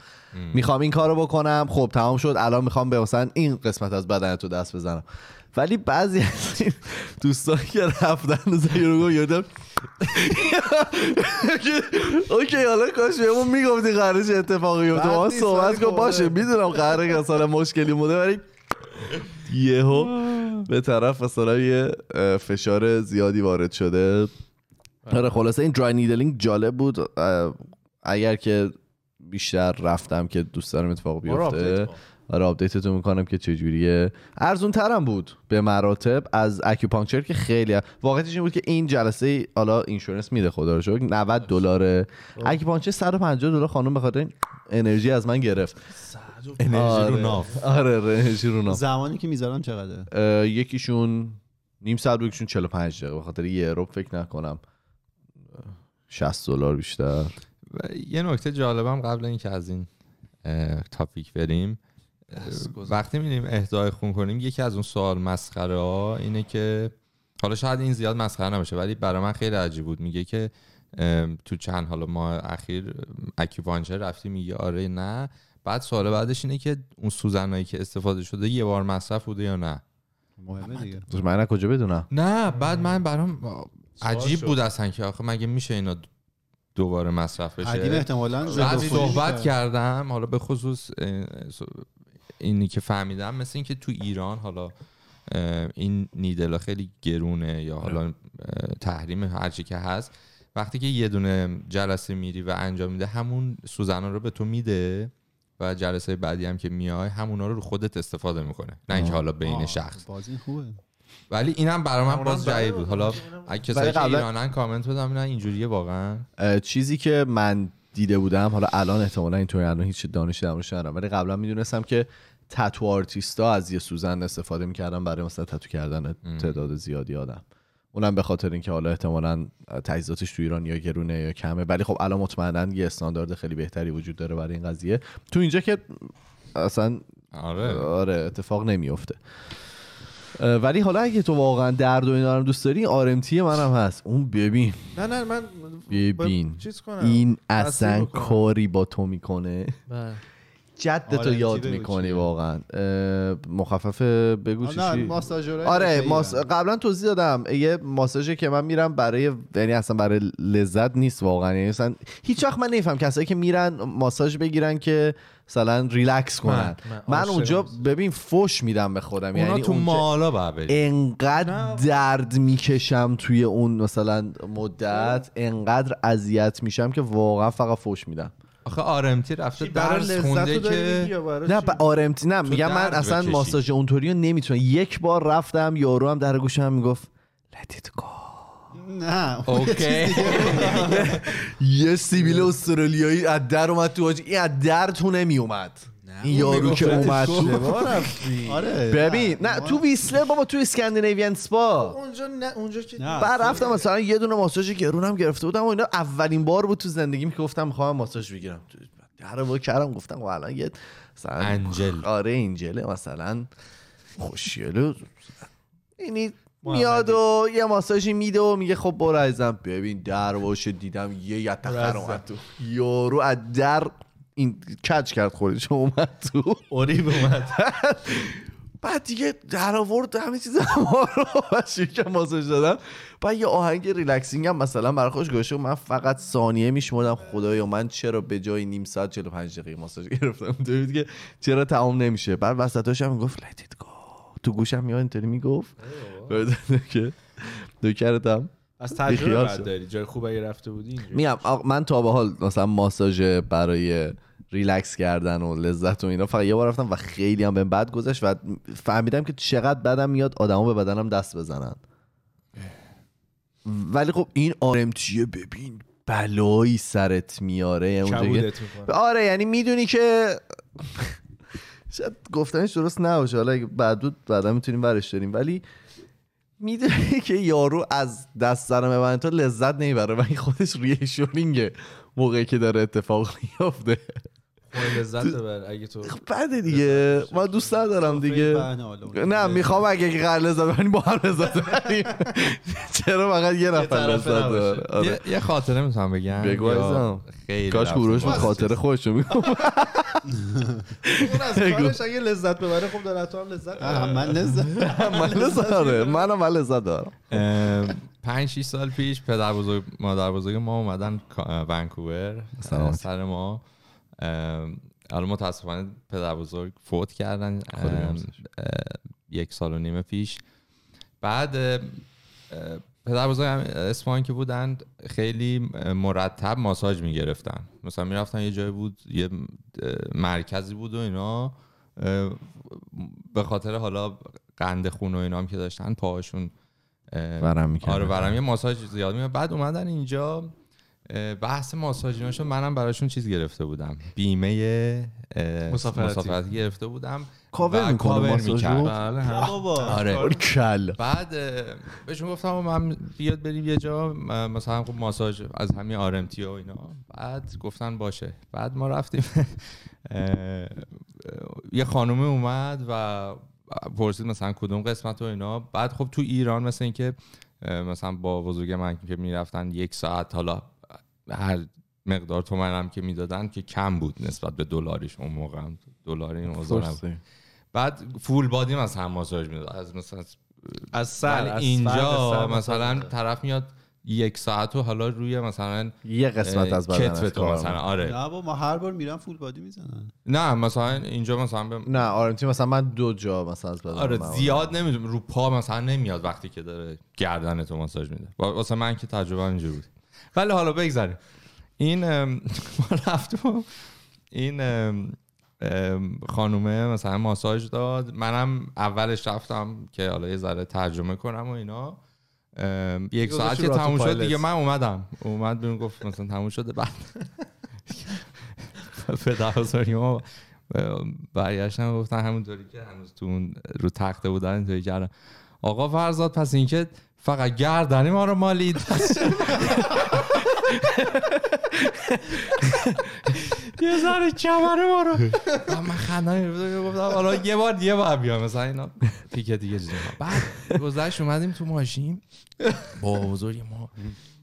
می‌خوام این کارو بکنم خب تمام شد الان می‌خوام به مثلا این قسمت از بدن تو دست بزنم. ولی بعضی از این دوستان که رفتن زیرو یادم اوکی حالا کاش بهمون می‌گفتی قرارش اتفاقی بیفته ما صحبت کن خب، باشه. آره. می‌دونم قراره که مثلا مشکلی بوده ولی یهو به طرف مثلا یه فشار زیادی وارد شده. آره خلاصه این dry needling جالب بود. اگر که بیشتر رفتم که دوست دارم اتفاق بیفته. آره update تون می‌کنم که چجوریه. ارزون ترم بود به مراتب از acupuncture که خیلی واقعیتش این بود که این جلسه حالا insurance میده خدا رو شکر 90 دلاره. acupuncture 150 دلار خانم به خاطر انرژی از من گرفت. انرژی رو آره. ناف آره انرژی رو ناف زمانی که می‌ذارن چقدره؟ یکیشون نیم ساعت بود یکیشون 45 دقیقه. به خاطر یه رو فکر نکنم. اه، 60 دلار بیشتر. و یه نکته جالبم قبل اینکه از این تاپیک بریم. وقتی میریم اهدای خون کنیم یکی از اون سوال مسخره ها اینه که حالا شاید این زیاد مسخره نباشه ولی برای من خیلی عجیب بود. میگه که تو چند حالا ماه اخیر اکیوپانچر رفتی میگه آره نه. بعد سوال بعدش اینه که اون سوزنایی که استفاده شده یه بار مصرف بوده یا نه؟ مهمه دیگه. من کجا بدونم؟ نه بعد من برام عجیب. بود اصلا که آخه مگه میشه اینا دوباره مصرف بشه؟ احتمالاً صحبت کرد. کردم حالا به خصوص اینی که فهمیدم مثل اینکه تو ایران حالا این نیدلا خیلی گرونه یا حالا تحریم هرچی که هست. وقتی که یه دونه جلسه میری و انجام میده همون سوزنا رو به تو میده و جلسه بعدی هم که میای همونا رو رو خودت استفاده می‌کنه. نه اینکه حالا بین شخص. بازی خوبه. ولی اینم برای من باز برای بود. حالا کسایی که ایرانن کامنت بدم نه اینجوریه واقعا. چیزی که من دیده بودم حالا الان احتمالا اینطوری الان هیچ دانشی در موردش ندارم ولی قبلا می‌دونستم که تتو آرتیستا از یه سوزن استفاده می‌کردن برای مثلا تتو کردن تعداد زیادی آدم. اونم به خاطر اینکه حالا احتمالا تجهیزاتش تو ایران یا گرونه یا کمه ولی خب الان مطمئنا یه استاندارد خیلی بهتری وجود داره برای این قضیه. تو اینجا که اصلا آره. آره اتفاق نمیفته ولی حالا اگه تو واقعا درد و اینا رو دوست داری آرمتی منم هست. اون ببین. نه نه من ببین. چیز کنم. این اصلا. کاری با تو می‌کنه. بله. جد تو آرمتی یاد می‌کنی؟ واقعا. مخفف بگو چی آره ماس... قبلا توضیح دادم. یه ماساژی که من میرم برای یعنی اصلا برای لذت نیست واقعا. یعنی مثلا هیچ وقت من نمیفهم. کسایی که میرن ماساژ بگیرن که مثلا ریلکس کنن. من- من اونجا. ببین فوش میدم به خودم. اونا یعنی تو اونجا مالا. انقدر درد می‌کشم توی اون مثلا مدت انقدر اذیت میشم که واقعا فقط فوش میدم. آخه آرمتی رفته درس خونده که نه؟ با آرمتی نه میگم من اصلا. ماساژ اونطوری رو نمی‌تونم یک بار رفتم یارو هم در گوشم هم می‌گفت let it go نه اوکی <laughs> <laughs> یه سیبیل استرالیایی از در اومد تو. این از در تو نمیومد این یارو که اومد رفتی آره. ببین نه. تو ویسلر بابا تو اسکندیناوین سپا اونجا نه اونجا که. بعد رفتم مثلا یه دونه ماساژ گرونم گرفته بودم و اینا اولین بار بود تو زندگیم که گفتم می‌خوام ماساژ بگیرم. در رو کردم گفتم خب الان یه مثلا انجل. آره اینجله مثلا خوشگله اینی میاد و یه ماساژی میده و میگه خب برو عزیزم. ببین در باشه دیدم یه یتخر اومد تو. یارو از در این کچ کرد خودش اومد تو. اوریب اومد. بعد دیگه در آورد همه چیز ما رو کرد ماساژ دادن بعد یه آهنگ relaxing هم مثلا برای خوش گوشه من فقط ثانیه میشمردم خدایا من چرا به جای نیم ساعت 45 دقیقه ماساژ گرفتم؟ <laughs> تو که چرا تمام نمیشه؟ بعد وسطاش هم می‌گفت let it go. تو گوشم میاد اینطوری می‌گفت. که دو کردم از تجربه. داری جای خوب اگه رفته بودی میگم من تا به حال مثلا ماساژ برای ریلکس کردن و لذت و اینا فقط یه بار رفتم و خیلی هم بهم بد گذشت و فهمیدم که چقدر بدم میاد آدما به بدنم دست بزنن. ولی خب این آرمتیه ببین بلایی سرت میاره آره یعنی می‌دونی که <laughs> شاید گفتنش درست نباشه حالا بعد بود بعدا می‌تونیم برش داریم. ولی می‌دونی که یارو از دست سر من تو لذت نمی‌بره و خودش ریشورینگه موقعی که داره اتفاق <laughs> میافته. لذت ببر اگه تو بعد دیگه من دوست ندارم دیگه. نه می‌خوام اگه که قرار لذت ببریم با هم لذت <laughs> ببریم. چرا فقط یه نفر لذت. داره؟ آره. یه, خاطره می‌تونم بگم؟ بگو عزیزم. خیلی کاش کوروش بود. خاطره خودشو میگم <laughs> اون از کارش اگه لذت ببره خب داره تو هم لذت ببره. من لذت <laughs> من لذت داره منم من لذت دارم. اه، پنج شیش سال پیش پدر بزرگ مادر بزرگ ما اومدن ونکوور. سر ما. حالا متاسفانه پدر بزرگ فوت کردن یک سال و نیم پیش. بعد پدر بزرگ اسفان که بودن خیلی مرتب ماساژ می‌گرفتن. مثلا می‌رفتن یه جای بود یه مرکزی بود و اینا. به خاطر حالا قند خون و اینا هم که داشتن پاهاشون اه، ورم می‌کردن. آره ورم یه ماساژ زیاد می‌کردن. بعد اومدن اینجا. بحث ماساژ اینا شد منم براشون چیز گرفته بودم. بیمه مسافرتی. مسافرتی گرفته بودم کاور کاور ماساژو؟ می‌کرد. بله هم. بابا. آره. کل. بعد بهشون گفتم من بیاد بریم یه جا مثلا خب ماساژ از همین آرمتی و اینا. بعد گفتن باشه. بعد ما رفتیم. <laughs> یه خانومه اومد و پرسید مثلا کدوم قسمت و اینا. بعد خب تو ایران مثل اینکه مثلا با بزرگ من که می‌رفتن یک ساعت حالا هر مقدار تومن هم که می‌دادن که کم بود نسبت به دلاریش اون موقع هم. دلار این نبود. بعد فول بادی مثلا ماساژ می‌داد. از مثلا از سر از اینجا سر مثلا. طرف میاد یک ساعت و حالا روی مثلا یه قسمت از بدن کتف تو مثلا آره. نه بابا ما هر بار میرم فول بادی می‌زنن. نه مثلا اینجا مثلا به نه آرنتی مثلا من دو جا مثلا از بدن آره زیاد نمی‌دونم رو پا مثلا نمیاد وقتی که داره گردن تو ماساژ میده. وا- واسه من که تجربه اینجوری بود. ولی حالا بگذاریم. این ما رفتیم این خانومه مثلا ماساژ داد. منم اولش رفتم که حالا یه ذره ترجمه کنم و اینا. یک ساعت که تموم شد. دیگه من اومدم. اومد بیرون گفت مثلا تموم شده. بعد پدر ما برگشتن گفتن همونطوری که هنوز تو اون رو تخته بودن اینطوری کردن. آقا فرزاد پس اینکه فقط گردنی ما رو مالید. یه ذره کمر ما رو. من خندم گرفت گفتم حالا یه بار یه بار بیام. مثلا اینا پیک دیگه چیزی اینا. بعد گذشت اومدیم تو ماشین. با بزرگ ما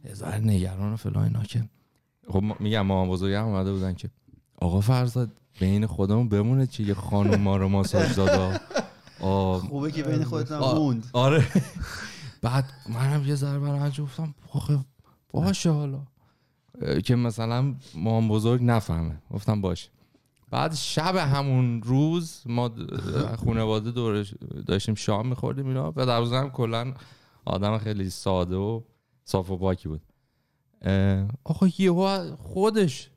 یه ذره نگران و فلان اینا که. خب ما- میگم مامان بزرگی هم اومده بودن که آقا فرزاد بین خودمون بمونه چه یه خانوم ما رو ماساژ دادا خوبه که بین خودت هم موند. آره. بعد منم یه ذره برنج گفتم آخه باشه حالا. که مثلا مامان بزرگ نفهمه. گفتم باشه. بعد شب همون روز ما خانواده دور داشتیم شام میخوردیم اینا. و در هم کلا آدم خیلی ساده و صاف و پاکی بود. آقا یهو خودش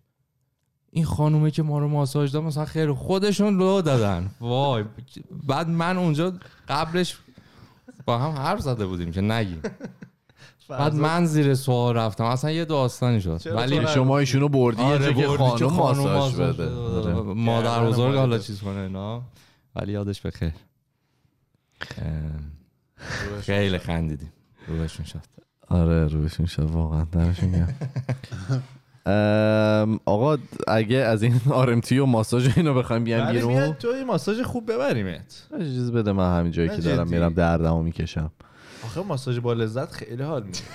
این خانومه که ما رو ماساژ داد مثلا خیر خودشون لو دادن. وای بعد من اونجا قبلش با هم حرف زده بودیم که نگیم. <laughs> بعد من زیر سوال رفتم. اصلا یه داستانی شد. ولی شما ایشونو بردی؟ یه جا که خانم ماساژ بده. آره. مادر گردن بزرگ مادر حالا. چیز کنه اینا. ولی یادش بخیر خیلی خندیدیم. روشون شد آره روشون شد واقعا دمشون گرم <laughs> آقا اگه از این <laughs> آرمتی و ماساژ اینو بخوایم بیان بیرون. بیاد تو یه ماساژ خوب ببریمت اجازه بده من همین جایی که دارم. میرم دردمو می‌کشم. آخه ماساژ با لذت خیلی حال میده. <laughs>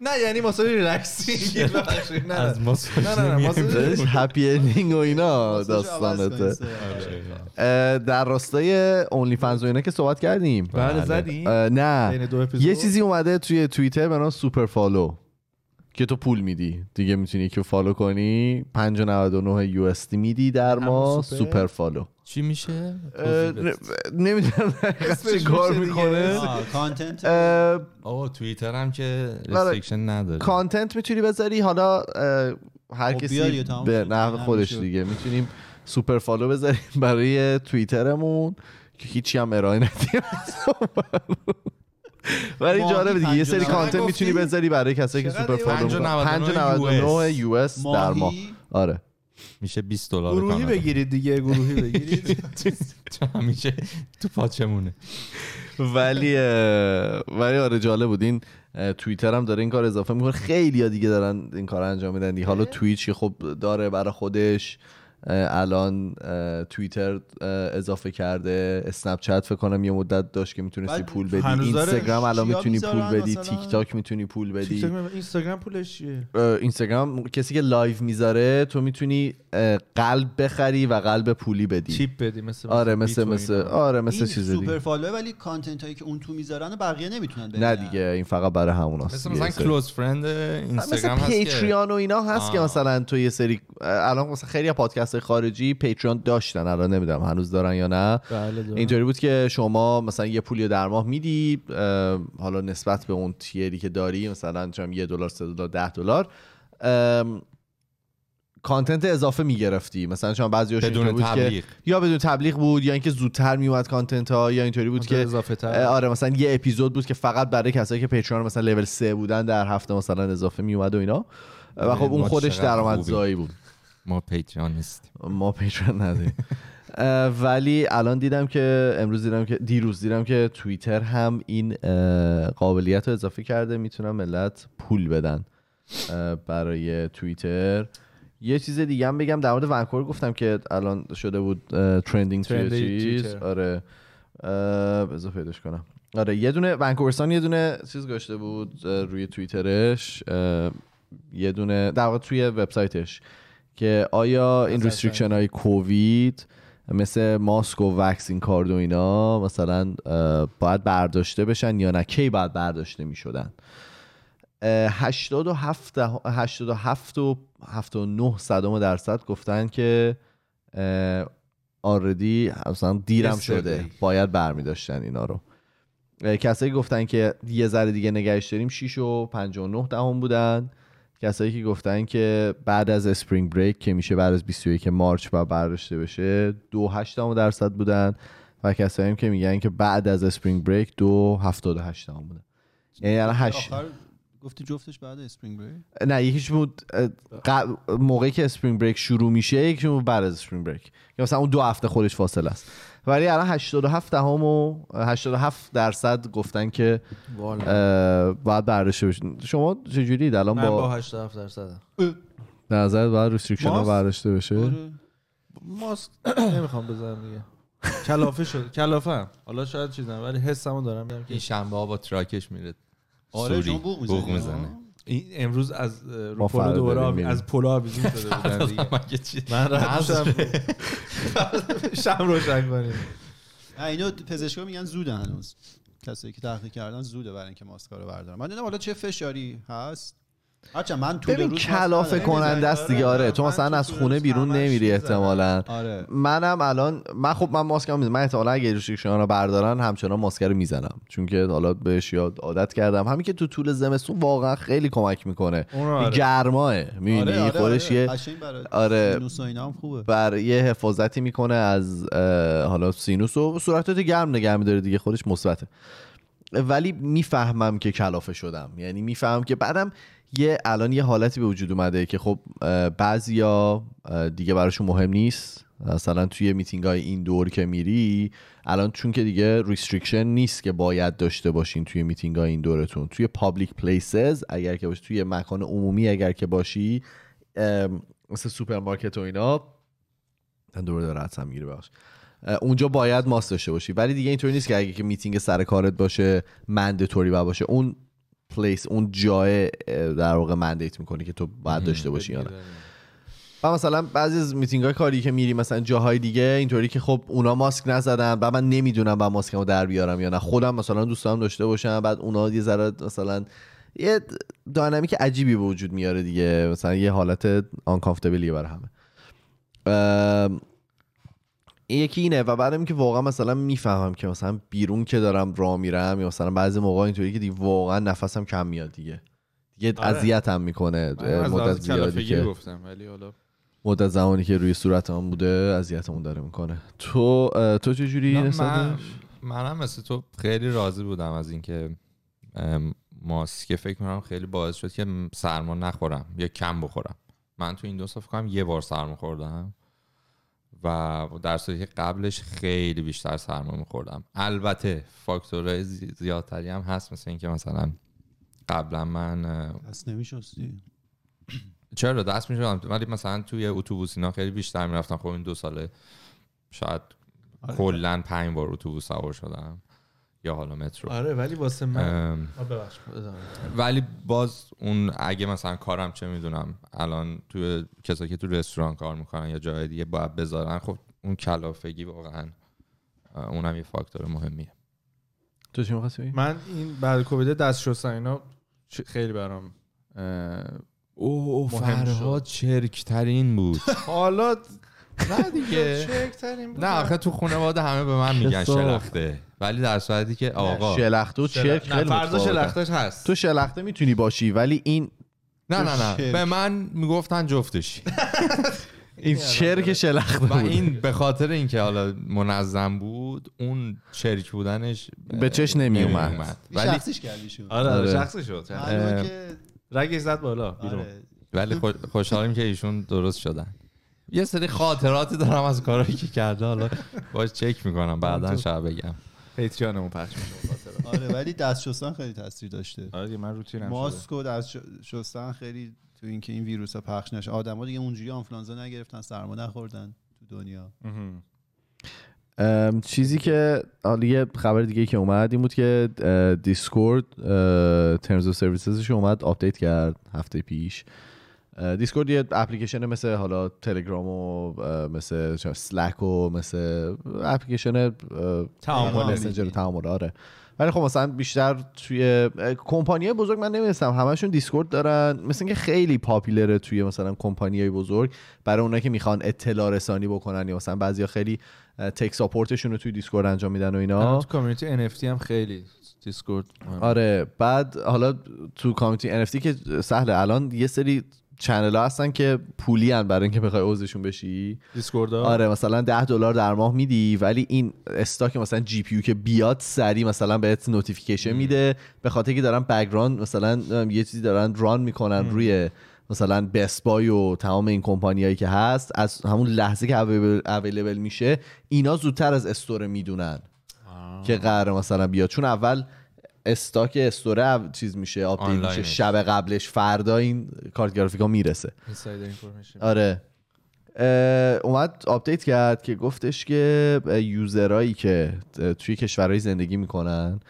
نه یعنی ماساژ ببخشید، <laughs> نه از نه. ما نه ماساژ happy ending و اینا ماساژ داستانته. اه، در راستای OnlyFans و اینا که صحبت کردیم. بله بله. زدیم. نه. یه چیزی اومده توی توییتر به نام super follow. که تو پول میدی. دیگه می‌تونی رو follow کنی. 5.99 USD میدی در ما super؟ super follow. چی میشه؟ نمی‌دونم چه کار. می‌کنه. آه، content آقا توییتر هم که آره. restriction نداره. content می‌تونی بذاری. حالا هر خب کسی به. نحو خودش. دیگه. می‌تونیم super follow بذاریم برای توییترمون که هیچی هم ارائه ندیم. <laughs> ولی جالب دیگه یه سری 59 content می‌تونی؟ بذاری برای کسایی که super follow 5.99 5.99 US در ماه. آره. میشه 20 دلار گروهی. بگیرید دیگه گروهی بگیرید. <laughs> همیشه تو پاچه‌مونه ولی ولی آره جالب بود. این توییتر هم داره این کار اضافه می‌کنه. خیلی ها دیگه دارن این کار انجام میدن. دیگه. حالا توییچ که خب داره برای خودش. الان توییتر اضافه کرده اسنپ چت فکر کنم یه مدت داشت که می‌تونستی پول بدی؟ اینستاگرام الان می‌تونی پول بدی؟ تیک تاک می‌تونی پول بدی. اینستاگرام پولش چیه اینستاگرام کسی که live می‌ذاره تو می‌تونی قلب بخری و قلب پولی بدی chip بدی مثل آره مثل مثل. آره مثل این چیز سوپر follow ه ولی content هایی که اون تو می‌ذارن بقیه نمی‌تونن ببینن نه دیگه این فقط برای همون مثل مثلا close friend اینستاگرام هست که Patreon و اینا هست که. مثلا تو یه سری الان مثلا خیلی پادکست خارجی Patreon داشتن. الان نمی‌دونم هنوز دارن یا نه. بله. اینطوری بود که شما مثلا یه پولی در ماه میدی حالا نسبت به اون tier ی که داری مثلا چم یه دلار سه دلار ده دلار content اضافه می‌گرفتی. مثلا شما بعضی بدون بود که تبلیغ. یا بدون تبلیغ بود یا اینکه زودتر میومد content ها یا اینطوری بود که اضافه تر آره مثلا یه اپیزود بود که فقط برای کسایی که Patreon مثلا لول 3 بودن در هفته مثلا اضافه میومد و اینا. و خب اون خودش درآمدزایی بود. ما پیتریان نیستیم. ما پیتریان نداریم. ولی الان دیدم که امروز دیدم که دیروز دیدم که توییتر هم این قابلیت رو اضافه کرده. می‌تونن ملت پول بدن برای توییتر. یه چیز دیگه هم بگم. در مورد ونکوور گفتم که الان شده بود ترندینگ توی چیز. توییتر. آره. بذار پیداش کنم. آره یه دونه ونکوورستان یه دونه چیز گذاشته بود روی توییترش. یه دونه در واقع توی وبسایتش. که آیا این restriction های کووید مثل ماسک و vaccine card و اینا مثلا باید برداشته بشن یا نه؟ کی باید برداشته می شدن 87 ده- 87 و 79 صدم درصد گفتن که already مثلا دیرم. شده. باید برمی داشتن اینا رو. کسایی که گفتن که یه ذره دیگه نگهش داریم 6 و 59 دهم بودن. کسایی که گفتن که بعد از spring break که میشه بعد از 21 March باید برداشته بشه دو 8 دهم درصد بودن و کسایی هم که میگن که بعد از spring break دو 78 دهم بودن. یعنی الان هشت. گفتی جفتش بعد spring break نه یکیش بود موقعی که spring break شروع میشه یکیش بود بعد از spring break یا مثلا اون دو هفته خودش فاصله است. ولی الان 87 دهم و 87 درصد گفتن که باید برداشته بشین. شما چجوری؟ الان من با با 87 درصدم. به نظرت باید ریستریکشن ها؟ برداشته بشه؟ آره. ماسک نمی‌خوام بزنم دیگه. کلافه شد. کلافه هم. حالا شاید چیزم ولی حسمو دارم میگم که این شنبه ها با تراکش میره. آره بوق می‌زنه. امروز از رو پلو فردا دوباره. از پلو آویزون شده بودن؟ <laughs> من رفتم. شمع <laughs> روشن کنیم. اینو پزشکا میگن زوده هنوز. کسایی که تحقیق کردن زوده برای اینکه ماسکا رو بردارن. من نمی‌دونم حالا چه فشاری هست؟ هرچند من طول ببین کلافه ندارم. کننده است دیگه آره تو من مثلا تو از طول خونه بیرون نمیری می‌زنم. احتمالا. آره. منم الان من خب من ماسک هم می‌زنم. من احتمالا اگه restriction رو بردارن همچنان ماسک رو می‌زنم. چون که حالا بهش یاد عادت کردم. همین که تو طول زمستون واقعا خیلی کمک می‌کنه. آره. گرماه می‌بینی؟ آره آره خودش آره. یه آره. خوبه. بر یه حفاظتی می‌کنه از حالا سینوس و صورتت گرم نگه میداره دیگه. خودش مثبته. ولی می‌فهمم که کلافه شدم. یعنی می‌فهمم که بعدم یه الان یه حالتی به وجود اومده که خب بعضیا دیگه براشون مهم نیست. مثلا توی میتینگ های indoor که میری الان چون که دیگه restriction نیست که باید داشته باشین توی میتینگ های indoor تون. توی public places اگر که باشی توی مکان عمومی اگر که باشی مثل سوپرمارکت و اینا دور داره حدسم می‌گیره بخش اونجا باید ماسک داشته باشی. ولی دیگه اینطوری نیست که اگه که میتینگ سر کارت باشه mandatory باشه. اون place اون جای در واقع mandate می‌کنه که تو باید داشته باشی یا نه. و مثلا بعضی از میتینگ های کاری که میری مثلا جاهای دیگه اینطوری که خب اونا ماسک نزدن و من نمی‌دونم با ماسکمو در بیارم یا نه. خودم مثلا دوست دارم داشته باشم بعد اونا یه ذره مثلا یه داینامیک عجیبی به وجود میاره دیگه. مثلا یه حالت آنکامفتبلیه برای همه. این یکی اینه و بعدم که واقعا مثلا می‌فهمم که مثلا بیرون که دارم راه میرم یا مثلا بعضی موقع اینطوری که دیگه واقعا نفسم کم میاد دیگه یه آره. اذیت هم می‌کنه مدت زیادی که گفتم ولی حالا مدت زمانی که روی صورت هم بوده اذیتمون داره می‌کنه تو تو چه جوری من؟ منم مثل تو خیلی راضی بودم از اینکه ماسک فکر کنم خیلی باعث شد که سرما نخورم یا کم بخورم من تو این دو سال کنم یه بار سرما خوردم و در صورتی که قبلش خیلی بیشتر سرما میخوردم. البته فاکتورهای زی- زیادتری هم هست مثل اینکه مثلا قبلا من پس نمیشستی؟ چرا دست می‌شدم ولی مثلا توی اتوبوس اینا خیلی بیشتر می‌رفتم. خب این دو ساله شاید آره. کلا پنج بار اتوبوس سوار شدم. یا حالا مترو آره ولی واسه من. ولی باز اون اگه مثلا کارم چه می‌دونم الان توی کسایی که تو رستوران کار می‌کنن یا جای دیگه باید بذارن خب اون کلافگی واقعا اونم یه فاکتور مهمیه تو چی می‌خواستی بگی؟ من این بعد کووید دست شستن اینا خیلی برام مهم فرهاد چرکترین بود <laughs> حالا نه دیگه. <laughs> نه آخه تو خانواده همه به من میگن. شلخته ولی در صورتی که آقا شلخته و چرک خیلی فردا متفاوتن. شلختش هست. تو شلخته می‌تونی باشی ولی این نه نه نه. شرک. به من می‌گفتن جفتشی. <laughs> این چرک شلخته و بود. این به خاطر اینکه حالا منظم بود اون چرک بودنش به چشم نمیومد. ولی شخصیش کردی آره آره. آره. شخصی شد. معلومه که رگش زد بالا بیرون. آره. ولی خو- خوشحالیم که ایشون درست شدن. یه سری خاطراتی دارم از کارهایی که کرده حالا باش چک می‌کنم بعدا شاید بگم. پیتریانمون پخش میشه. آره ولی دست شستن خیلی تاثیر داشته. آره دیگه من روتینم ماسک و دست شستن خیلی تو اینکه این ویروس ها پخش نشه. آدما دیگه اونجوری آنفلانزا نگرفتن سرما نخوردن تو دنیا. چیزی که حالا یه خبر دیگه که اومد این بود که Discord terms of services ش اومد update کرد هفته پیش. Discord یه اپلیکیشن مثل حالا تلگرام و مثل Slack و مثل اپلیکیشن تعامل. مسنجر تعامل آره ولی خب مثلا بیشتر توی کمپانی بزرگ من نمی‌دونستم همشون Discord دارن مثل اینکه خیلی popular ه توی مثلا کمپانی بزرگ برای اونایی که می‌خوان اطلاع رسانی بکنن یا مثلا بعضیا خیلی tech support شون رو توی Discord انجام میدن و اینا تو community NFT هم خیلی Discord. آره بعد حالا تو community NFT که سهله الان یه سری channel ها هستن که پولی هن برای اینکه بخوای عضوشون بشی. Discord آره مثلا 10 دلار در ماه میدی ولی این stock مثلا GPU که بیاد سری مثلا بهت notification میده. به خاطر که دارن background مثلا ام، یه چیزی دارن run می‌کنن روی مثلا Best Buy و تمام این کمپانیایی که هست. از همون لحظه که available میشه اینا زودتر از store می‌دونن. که قرار مثلا بیاد. چون اول stock store ه او- چیز میشه update میشه. شب قبلش فردا این کارت گرافیکا می‌رسه. آره. اومد update کرد که گفتش که user ایی که توی کشورهای زندگی می‌کنن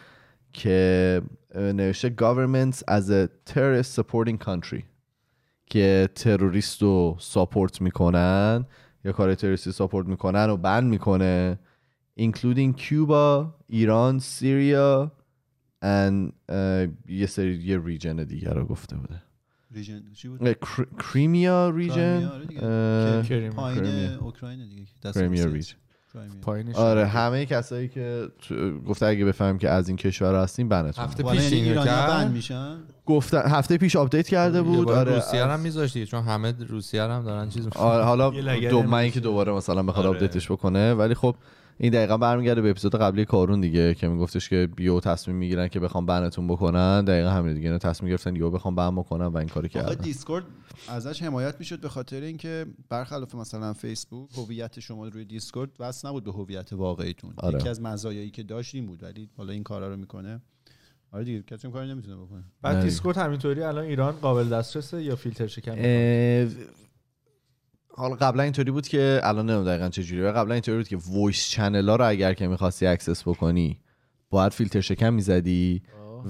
که نوشته governments as a terrorist supporting country که تروریست رو support می‌کنن یا کار تروریستی support می‌کنن و ban می‌کنه including Cuba, ایران، Syria and اه، یه سری یه region دیگر رو گفته بوده. region چی بود؟ کر- Crimea region آره دیگه. پایین. اوکراین دیگه روسیه. region آره همه کسایی که تو- گفته اگه بفهمیم که از این کشور هستیم ban تون. هفته پیش یعنی اینو ban میشن؟ گفتن هفته پیش update کرده بود. آره روسیه رو هم از- میذاشتی چون همه روسیه رو هم دارن چیز. آره، حالا دو من اینکه دوباره مثلا بخواد آره. update ش بکنه ولی خب این دقیقا برمیگرده به اپیزود قبلی کارون دیگه که میگفتش که یهو تصمیم می‌گیرن که بخوام ban تون بکنن. دقیقا همین دیگه اینا تصمیم گرفتن یهو بخوام ban بکنن و این کارو کردن. Discord ازش حمایت می‌شد به خاطر اینکه برخلاف مثلا فیسبوک هویت شما روی Discord وصل نبود به هویت واقعیتون. آره. یکی از مزایایی که داشت این بود ولی حالا این کارا رو می‌کنه. آره دیگه کسی کاری نمی‌تونه بکنه. بعد. دیسکورد همینطوری الان ایران قابل دسترسه یا فیلتر شکن حالا قبلا اینطوری بود که الان نمی‌دونم دقیقا چه جوریه قبلا اینطوری بود که voice channel ها رو اگر که می‌خواستی access بکنی باید فیلتر شکن می‌زدی.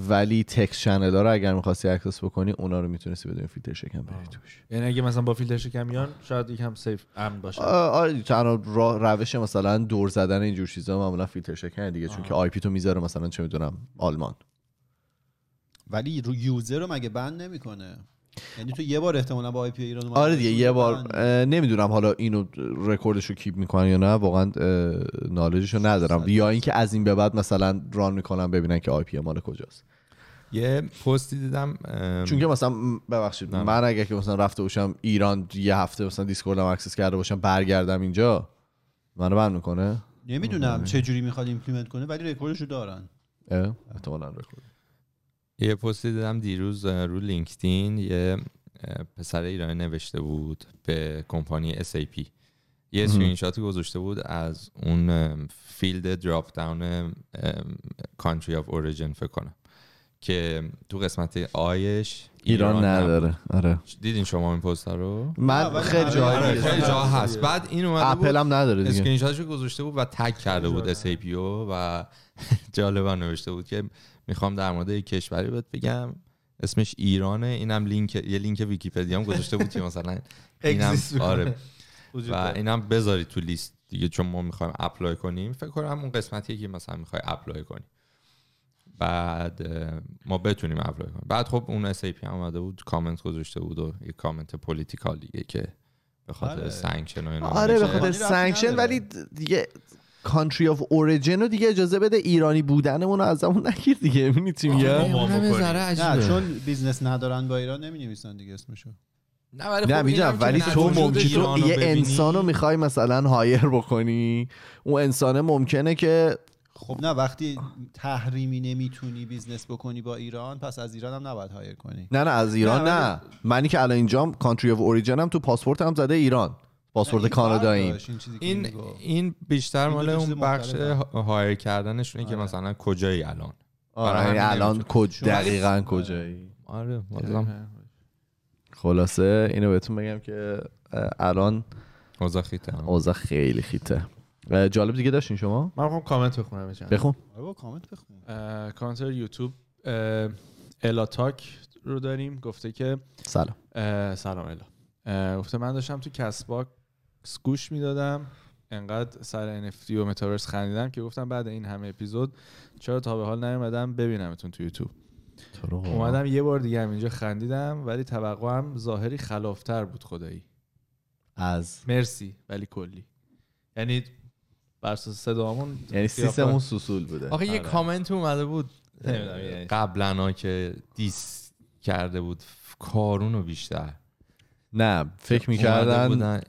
ولی text channel ها رو اگر می‌خواستی access بکنی اونا رو می‌تونستی بدون فیلتر شکن بری توش. یعنی اگه مثلا با فیلتر شکن میان شاید یکم safe امن باشه. آره تنها روش مثلا دور زدن اینجور چیزا معمولا فیلتر شکن دیگه چون که IP تو می‌ذاره مثلا چه می‌دونم آلمان. ولی رو user رو مگه ban نمی‌کنه؟ یعنی تو یه بار احتمالا با IP ایران آره دیگه یه بار نمی‌دونم حالا اینو رکوردش رو keep می‌کنن یا نه واقعا knowledge ش رو ندارم. یا اینکه از این به بعد مثلا run می‌کنن ببینن که IP مال کجاست. یه پستی دیدم ام، چون که مثلا ببخشید. من اگه که مثلا رفته باشم ایران یه هفته مثلا دیسکوردم access کرده باشم برگردم اینجا منو ban می‌کنه؟ نمی‌دونم چه جوری می‌خواد implement کنه ولی رکوردشو دارن. اه؟ احتمالاً رکورد. یه پستی دیدم دیروز رو لینکدین یه پسر ایرانی نوشته بود به کمپانی SAP یه. اسکرین شات گذاشته بود از اون field drop down country of origin فکر کنم که تو قسمت آیش ایران نداره نبود. آره. دیدین شما این پست رو؟ من خیلی همه- جاهای آره، خیلی جا هست. بعد این اومده بود اپل هم نداره دیگه. screen گذاشته بود و tag کرده بود SAP و و <laughs> جالبا نوشته بود که می‌خوام در مورد یک کشوری بهت بگم اسمش ایرانه اینم لینک یه لینک ویکیپدیا هم گذاشته بود که <laughs> مثلا اینم. آره و. اینم بذاری تو لیست دیگه چون ما می‌خوایم apply کنیم فکر کنم اون قسمتیه که مثلا می‌خوای apply کنی بعد ما بتونیم اپلای کنیم بعد خب اون SAP هم اومده بود کامنت گذاشته بود و یه کامنت political دیگه که به خاطر آره. sanction و اینا آره به خاطر ربطی sanction. ولی دیگه country of origin رو دیگه اجازه بده ایرانی بودنمون رو ازمون نگیر دیگه. یه ذره نه. چون business ندارن با ایران نمی نویسن دیگه اسمشو. نه ولی نه خب می‌دونم ولی نه تو ممکن تو یه ببینی. انسان رو می‌خوای مثلا hire بکنی. اون انسانه ممکنه که خب نه وقتی تحریمی نمی‌تونی business بکنی با ایران پس از ایران هم نباید hire کنی. نه نه از ایران نه، نه, منی که الان اینجام country of origin هم تو پاسپورت هم زده ایران. پاسپورت نه، این این بیشتر مال اون بخش. هایر کردنشونه که آره. مثلا کجایی الان؟ آره برای یعنی الان شما- دقیقا کجایی. آره بازم. خلاصه اینو بهتون بگم که الان اوضاع خیته اوضاع خیلی خیته. جالب دیگه داشتین شما؟ من می‌خوام کامنت بخونم. بخون. آره کامنت بخون. کانتر یوتیوب اه، الا تاک رو داریم. گفته که سلام. سلام الا. گفته من داشتم تو Castbox گوش می‌دادم. انقدر سر NFT و متاورس خندیدم که گفتم بعد این همه اپیزود چرا تا به حال نیومدم ببینمتون تو یوتیوب. اومدم یه بار دیگه هم اینجا خندیدم ولی توقعم ظاهری خلافتر بود خدایی. از؟ مرسی ولی کلی. یعنی بر اساس صدامون یعنی سیستمون سوسول بوده. آخه یه آره. کامنت اومده بود نمی‌دونم یعنی. قبلا که دیس کرده بود کارونو بیشتر. نه فکر می‌کردن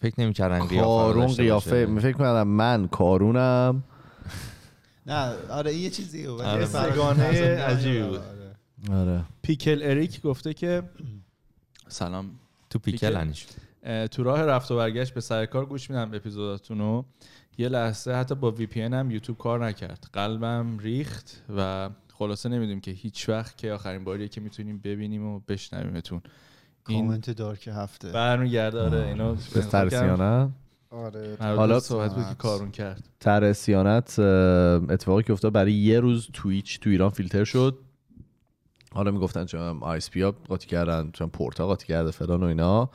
فکر نمی‌کردن کارون قیافه فکر می‌کردم من کارونم. نه آره این یه چیزیه ولی آره. یه فرق سگانه عجیبی. بود. آره. آره. پیکل اریک گفته که سلام. تو پیکل انیش. تو راه رفت و برگشت به سر کار گوش میدم اپیزوداتون رو یه لحظه حتی با وی پی هم یوتیوب کار نکرد. قلبم ریخت و خلاصه نمی‌دونیم که هیچ وقت که آخرین باریه که می‌تونیم ببینیم و بشنویمتون. کامنت دارک هفته. برمیگرده آره اینو به ترسیانت آره حالا صحبت بود که کارون کرد. ترسیانت اتفاقی که افتاد برای یه روز تویچ تو ایران فیلتر شد. حالا می‌گفتن چون آیس پی ها قاطی کردن چون پورتا قاطی کرده فلان و اینا.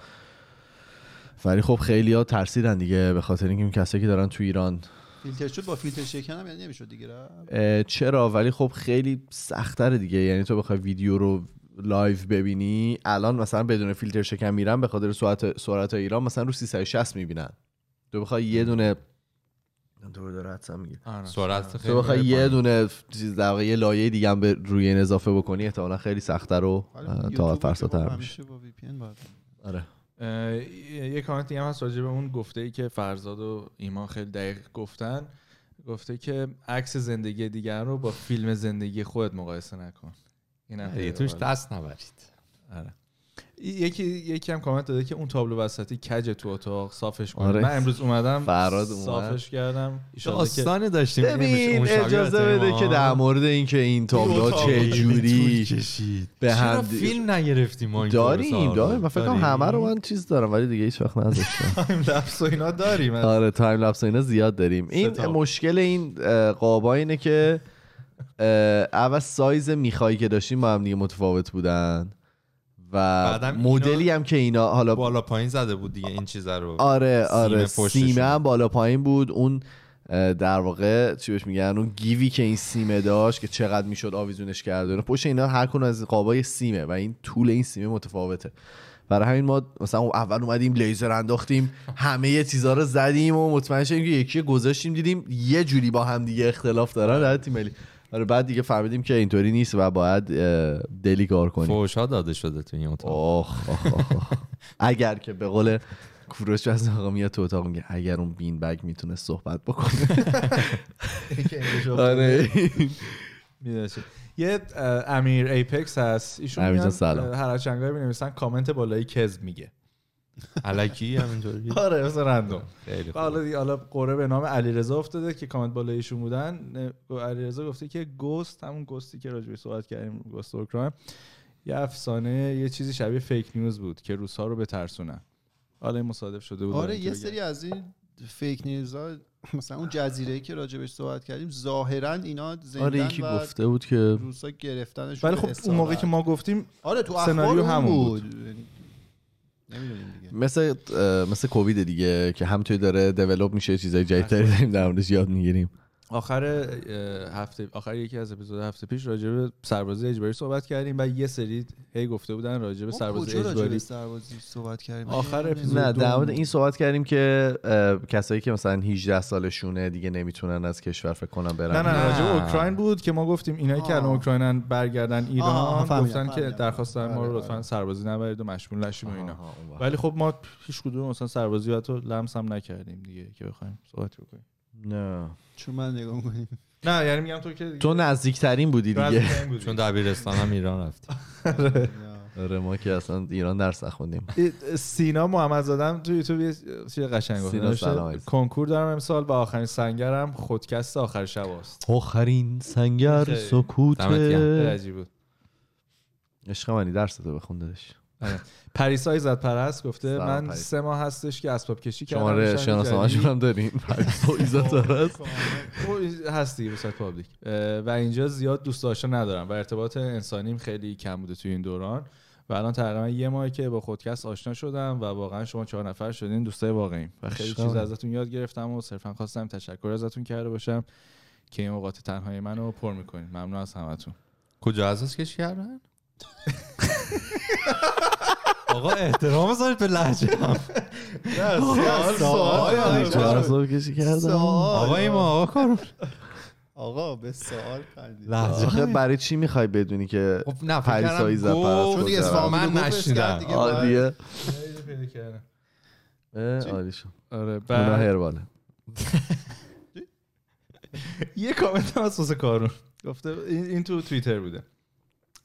ولی خب خیلی ها ترسیدن دیگه به خاطر اینکه اون کسایی که دارن تو ایران فیلتر شد؟ با فیلتر شکن هم یعنی نمی‌شد دیگه چرا؟ ولی خب خیلی سختره دیگه. یعنی تو بخوای ویدیو رو live ببینی الان مثلا بدون فیلتر شکن میرن به خاطر سرعت سرعت ایران مثلا رو 360 می‌بینن. تو بخوای یه دونه دور داره حدسم میگه. سرعت خیلی تو بخوای یه. دونه چیز در یه لایه دیگه هم به روی این اضافه بکنی احتمالاً خیلی سخت‌تر و ولی اه، یوتیوب طاقت که فرساتر میشه با VPN آره. یه کامنت دیگه هم هست راجع به اون گفته ای که فرزاد و ایمان خیلی دقیق گفتن. گفته که عکس زندگی دیگر رو با فیلم زندگی خودت مقایسه نکن. این باحال. دست نبرید آره. یکی یکی هم کامنت داده که اون تابلو وسطی کج تو اتاق صافش کن آره. من امروز اومدم فراد اومد. صافش کردم داستانی داشتیم ببین اجازه بده؟ که در مورد اینکه این تابلو اتاق چه جوری کشید. به چرا هم فیلم نگرفتیم ما این داریم داریم؟ من فکر کنم؟ همه رو من چیز دارم ولی دیگه هیچ وقت نذاشتم <laughs> time lapse و اینا داریم آره time lapse و اینا زیاد داریم این. مشکل این قابا اینه که اول سایز میخایی که داشتیم با هم دیگه متفاوت بودن. و مدلی هم که اینا حالا بالا پایین زده بود دیگه این چیزا رو. آره سیمه آره پشتشون. سیمه هم بالا پایین بود. اون در واقع چی بهش میگن؟ اون give ی که این سیمه داشت که چقدر می‌شد آویزونش کرد و اینا. پشت اینا هر کدوم از قابای سیمه و این طول این سیمه متفاوته. برای همین ما مثلا اول اومدیم لیزر انداختیم همه چیزا رو زدیم و مطمئن شدیم که یکی گذاشتیم دیدیم یه جوری با هم دیگه اختلاف دارن در تیم ملی. آره بعد دیگه فهمیدیم که اینطوری نیست و باید دلی کار کنیم. فوشا داده شده تو این اتاق. آخ آخ، آخ، آخ. اگر که به قول کوروش از آقا میاد تو اتاق میگه اگر اون بین بگ می‌تونه صحبت بکنه. آره. یه امیر Apex هست. ایشون هر چنگایی می‌نویسن کامنت بالایی کز میگه. الکی همینطوری. آره مثل random. خیلی حالا دیگه حالا قره به نام علیرضا افتاده که کامنت بالایشون بودن. اه، علیرضا گفته که ghost همون ghost ی که راجبش صحبت کردیم ghost اوکراین. یه افسانه یه چیزی شبیه fake news بود که روسا رو بترسونن. حالا این مصادف شده بود. آره یه سری از این fake news ا مثلا اون جزیره که راجبش صحبت کردیم ظاهرا اینا زندن آره یکی و گفته بود که روسا گرفتنش ولی خب اون موقع که ما گفتیم آره تو سناریو همون همون بود. بود. نمی‌دونیم دیگه. مثل مثل کووید دیگه که همینطوری داره دیولپ میشه چیزای جدیدتری داریم در موردش یاد می‌گیریم. آخر هفته آخر یکی از اپیزود هفته پیش راجع به سربازی اجباری صحبت کردیم و یه سری هی گفته بودن راجع به سربازی اجباری سربازی صحبت کردیم آخر اپیزود نه در مورد. این صحبت کردیم که کسایی که مثلا 18 سالشونه دیگه نمی‌تونن از کشور فکر کنم برن نه نه. راجع به اوکراین بود که ما گفتیم اینایی که. الان اوکراینن برگردن ایران گفتن که. درخواست دارن ما رو آره، لطفا آره. سربازی نبرید و مشمول نشیم و اینا. ولی خب ما هیچ کدوم مثلا سربازی حتی لمس هم نکردیم دیگه که بخوایم صحبت بکنیم نه. چون من نگاه کنیم نه یعنی میگم تو که دیگه تو نزدیکترین بودی دیگه. چون دبیرستان هم ایران رفت <laughs> آره ما که اصلا ایران درس نخوندیم. سینا محمد زادم تو یوتیوب یه چیز قشنگ گفت. کنکور دارم امسال و آخرین سنگرم خودکست آخر شب است. آخرین سنگر خیلی. سکوت. عجیب بود. عشق منی درس تو بخون دادش پریسای زد پرست گفته من پریسا. سه ماه هستش که اسباب کشی کردم شماره شناسنامه‌شون. هم داریم. ایزا دارد خب، هست دیگه به صورت public. اه، و اینجا زیاد دوست آشنا ندارم و ارتباط انسانیم خیلی کم بوده توی این دوران. و الان تقریبا یه ماه که با خودکست آشنا شدم و واقعا شما چهار نفر شدین دوستای واقعیم. و خیلی چیز. ازتون یاد گرفتم و صرفا خواستم تشکر ازتون کرده باشم که این اوقات تنهایی منو پر می‌کنین. ممنون از همتون. کجا اساس کش کردن؟ <laughs> آقا احترام بذارید به لهجه هم. اسباب کشی کردم. آقا این ما آقا کارو آقا به سوال آخه برای چی می‌خوای بدونی که خب نه فکر پریسایی گفت چون دیگه من کردم اه، عالی شد. آره اونا بعد هرباله <laughs> یه کامنت هم از کارون. گفته این, این تو توییتر بوده.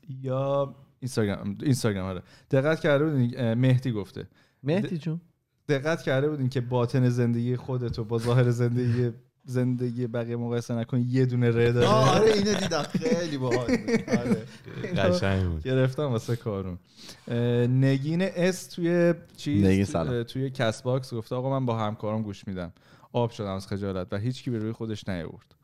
یا اینستاگرام اینستاگرام آره. دقت کرده بودین مهدی گفته. مهدی جون. دقت کرده بودین که باطن زندگی خودتو با ظاهر زندگی زندگی بقیه مقایسه نکن یه دونه ره داره. آره اینو دیدم. خیلی باحال بود. آره. <laughs> قشنگ بود. گرفتم واسه کارون. نگین اس توی چیز توی Castbox گفته آقا من با همکارم گوش میدم. آب شدم از خجالت و هیچکی به روی خودش نیاورد.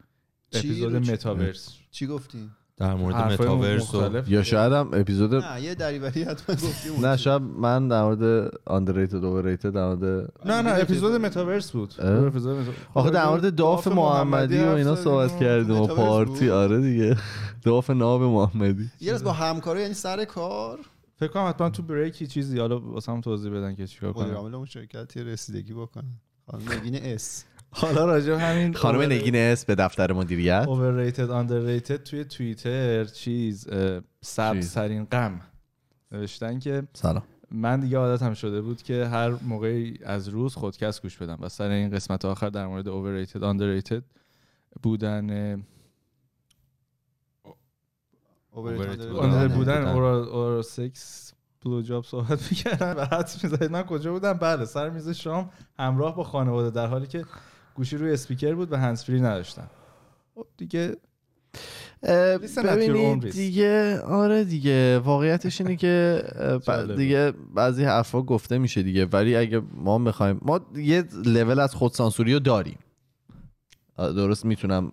اپیزود؟ متاورس. چی گفتی؟ در مورد متاورس و. یا شاید هم اپیزود نه یه دریوری حتما گفتی اون نه. شاید من در مورد underrated overrated در مورد نه نه اپیزود متاورس بود؟ اپیزود آخه در مورد داف محمدی و اینا صحبت کردیم و پارتی؟ آره دیگه. داف ناب محمدی. یه روز با همکارا یعنی سر کار؟ فکر کنم حتما تو بریکی چیزی حالا واسه هم توضیح بدن که چیکار مدیر کنم عامل اون شرکت رسیدگی بکنن. خانم نگین اس حالا راجع همین خانم نگین اس به دفتر مدیریت overrated underrated توی توییتر چیز اه، سبز ترین غم. نوشتن که سلام. من دیگه عادتم شده بود که هر موقعی از روز خودکست گوش بدم و سر این قسمت آخر در مورد overrated underrated بودن Overrated بودن. اورا سکس بلو جاب صحبت می‌کردن و حدس می‌زدید من کجا بودم؟ بله سر میز شام همراه با خانواده در حالی که گوشی روی اسپیکر بود و هندزفری نداشتم خب دیگه ببینید. دیگه آره دیگه واقعیتش اینه که. دیگه بعضی حرفا گفته میشه دیگه ولی اگه ما بخوایم ما یه لول از خودسانسوری رو داریم درست می‌تونم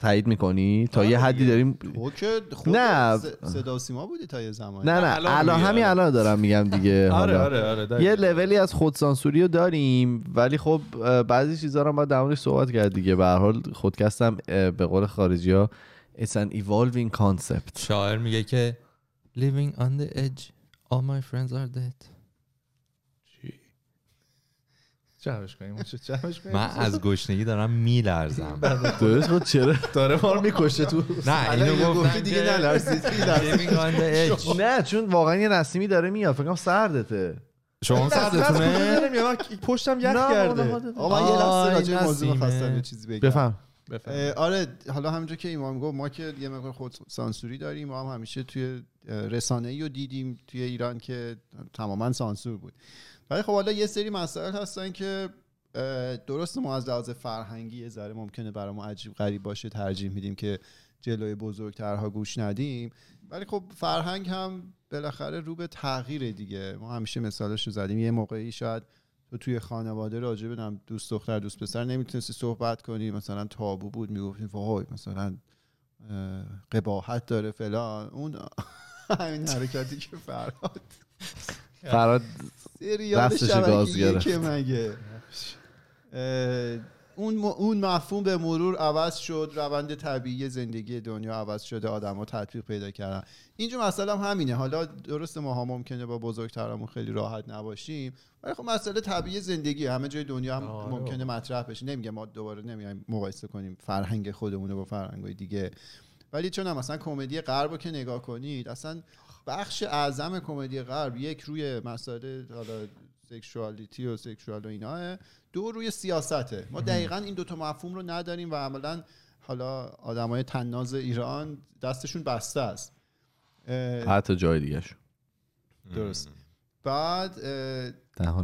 تایید می‌کنی تا آره یه حدی. داریم تو که خود نه. صدا سیما بودی تا یه زمانی نه نه الان همین الان. دارم میگم دیگه <laughs> آره. آره آره دقیقاً. یه لولی از خودسانسوری رو داریم ولی خب بعضی چیزا رو باید در موردش صحبت کرد دیگه به هر حال خودکستم به قول خارجی ها It's an evolving concept شاعر میگه که living on the edge all my friends are dead جمعش کنیم؟ جمعش کنیم؟ من از گشنگی دارم میلرزم. <laughs> درست بود؟ چرا؟ داره ما رو می‌کشه تو. نه اینو گفتی دیگه نلرزید. نه چون واقعا یه نسیمی داره میاد. فکر کنم سردته. شما سردتونه؟ من پشتم یخ کرده. آقا یه لحظه راجع موضوع. می‌خواستم یه چیزی بگم. بفهم. آره حالا همونجور که ایمان گفت ما که یه مقدار خود سانسوری داریم ما هم همیشه توی رسانه ای رو دیدیم توی ایران که تماما سانسور بود. ولی خب حالا یه سری مسائل هستن که درست ما از لحاظ فرهنگی یه ذره ممکنه برای ما عجیب غریب باشه ترجیح میدیم که جلوی بزرگترها گوش ندیم. ولی خب فرهنگ هم بالاخره رو به تغییر دیگه. ما همیشه مثالش رو زدیم. یه موقعی شاید تو توی خانواده راجع به نم دوست دختر دوست پسر نمی‌تونستی صحبت کنی. مثلا تابو بود. می‌گفتیم وای مثلا قباحت داره فلان. اون <laughs> همین حرکتی که فرهاد فراد سریال دستش گاز گرفت. که مگه اون م- اون مفهوم به مرور عوض شد روند طبیعی زندگی دنیا عوض شده آدما تطبیق پیدا کردن. اینجا مسئله هم همینه. حالا درست ماها ممکنه با بزرگترمون خیلی راحت نباشیم ولی خب مسئله طبیعی زندگی. همه جای دنیا هم آره. ممکنه مطرح بشه. نمیگم ما دوباره نمیایم مقایسه کنیم فرهنگ خودمون رو با فرهنگای دیگه. ولی چون هم مثلا کمدی غرب رو که نگاه کنید اصلا بخش اعظم کمدی غرب یک روی مسائل حالا سکشوالیتی و سکشوال و ایناه دو روی سیاسته. ما دقیقا این دوتا مفهوم رو نداریم و عملا حالا آدمای تناز ایران دستشون بسته است. حتی جای دیگه درست. بعد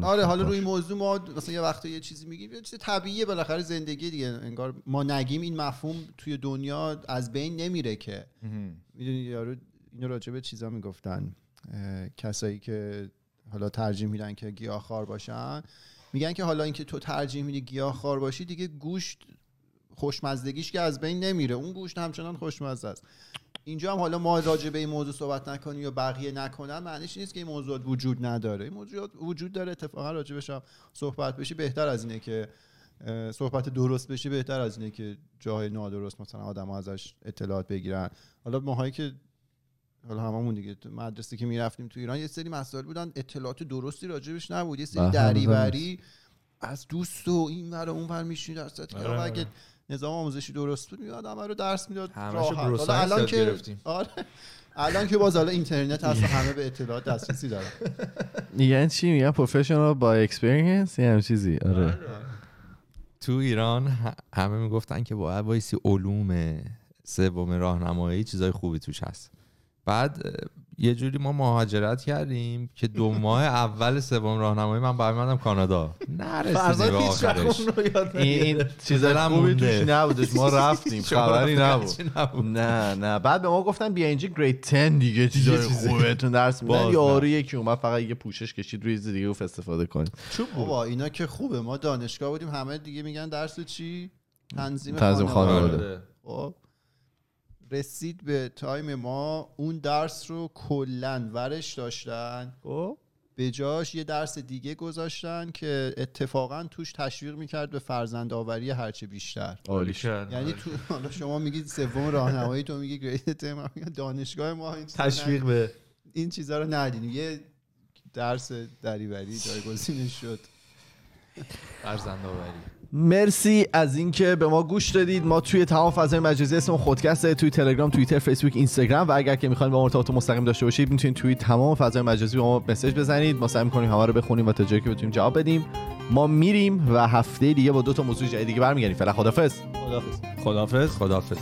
آره حالا. روی موضوع ما مثلا یه وقت یه چیزی میگیم. یه چیز طبیعیه بالاخره زندگی دیگه. انگار ما نگیم این مفهوم توی دنیا از بین نمیره که. می‌دونی یارو اینو راجع به چیزا می‌گفتن. کسایی که حالا ترجیح میدن که گیاهخوار باشن میگن که حالا اینکه تو ترجیح میدی گیاهخوار باشی دیگه گوشت خوشمزدگیش که از بین نمیره. اون گوشت همچنان خوشمزه است. اینجا هم حالا ما راجع به این موضوع صحبت نکنیم یا بقیه نکنن معنیش نیست که این موضوعات وجود نداره. این موضوعات وجود داره. اتفاقا راجع هم صحبت بشی بهتر از اینه که صحبت درست بشی بهتر از اینه که جاهای نادرست مثلا آدم ازش اطلاعات بگیرن. حالا ماهایی که حالا هممون دیگه مدرسه که می‌رفتیم تو ایران یه سری مسائل بودن اطلاعات درستی راجبش نبود. یه سری بله، دریوری از دوست و این ور اون ور میشینی در آره، آره. نظام آموزشی درست بود میاد همه رو درس می‌داد راحت. حالا الان که گرفتیم. آره. الان که باز حالا اینترنت هست و همه به اطلاعات دسترسی دارن. میگن چی؟ میگن professional با experience یه هم چیزی. آره. تو ایران همه می‌گفتن که باید وایسی علوم سوم راهنمایی چیزای خوبی توش هست. بعد یه جوری ما مهاجرت کردیم که دو ماه اول سوم راهنمایی من برمیدم کانادا. نرسیدیم به آخرش. این دلم خوبی. توش نبودش. ما رفتیم. <laughs> خبری نبود. نه نه. بعد به ما گفتن بیا اینجا گرید 10 دیگه چیزای خوبتون درس میدن. یارو یکی اومد فقط یه پوشش کشید روی چیز دیگه گفت استفاده کنید. بابا اینا که خوبه. ما دانشگاه بودیم همه دیگه میگن درس چی؟ تنظیم, خانواده. خانواده. خب. رسید به تایم ما اون درس رو کلا ورش داشتن. به جاش یه درس دیگه گذاشتن که اتفاقا توش تشویق می‌کرد به فرزند آوری هرچه بیشتر. عالی یعنی تو <laughs> حالا شما میگید سوم راهنمایی تو میگی گرید من میگم دانشگاه ما این چیزا تشویق به این چیزا رو ندیدیم. یه درس دریوری جایگزینش شد. فرزند آوری مرسی از اینکه به ما گوش دادید. ما توی تمام فضای مجازی اسم خودکسته توی تلگرام توییتر فیسبوک اینستاگرام و اگر که می‌خواین با ما ارتباط مستقیم داشته باشید می‌تونید توی تمام فضای مجازی به ما مسیج بزنید. ما سعی می‌کنیم همه رو بخونیم و تا جایی که بتونیم جواب بدیم. ما میریم و هفته دیگه با دو تا موضوع جدید دیگه برمیگردیم. فعلا خدافظ خداحافظ. خدافظ خدافظ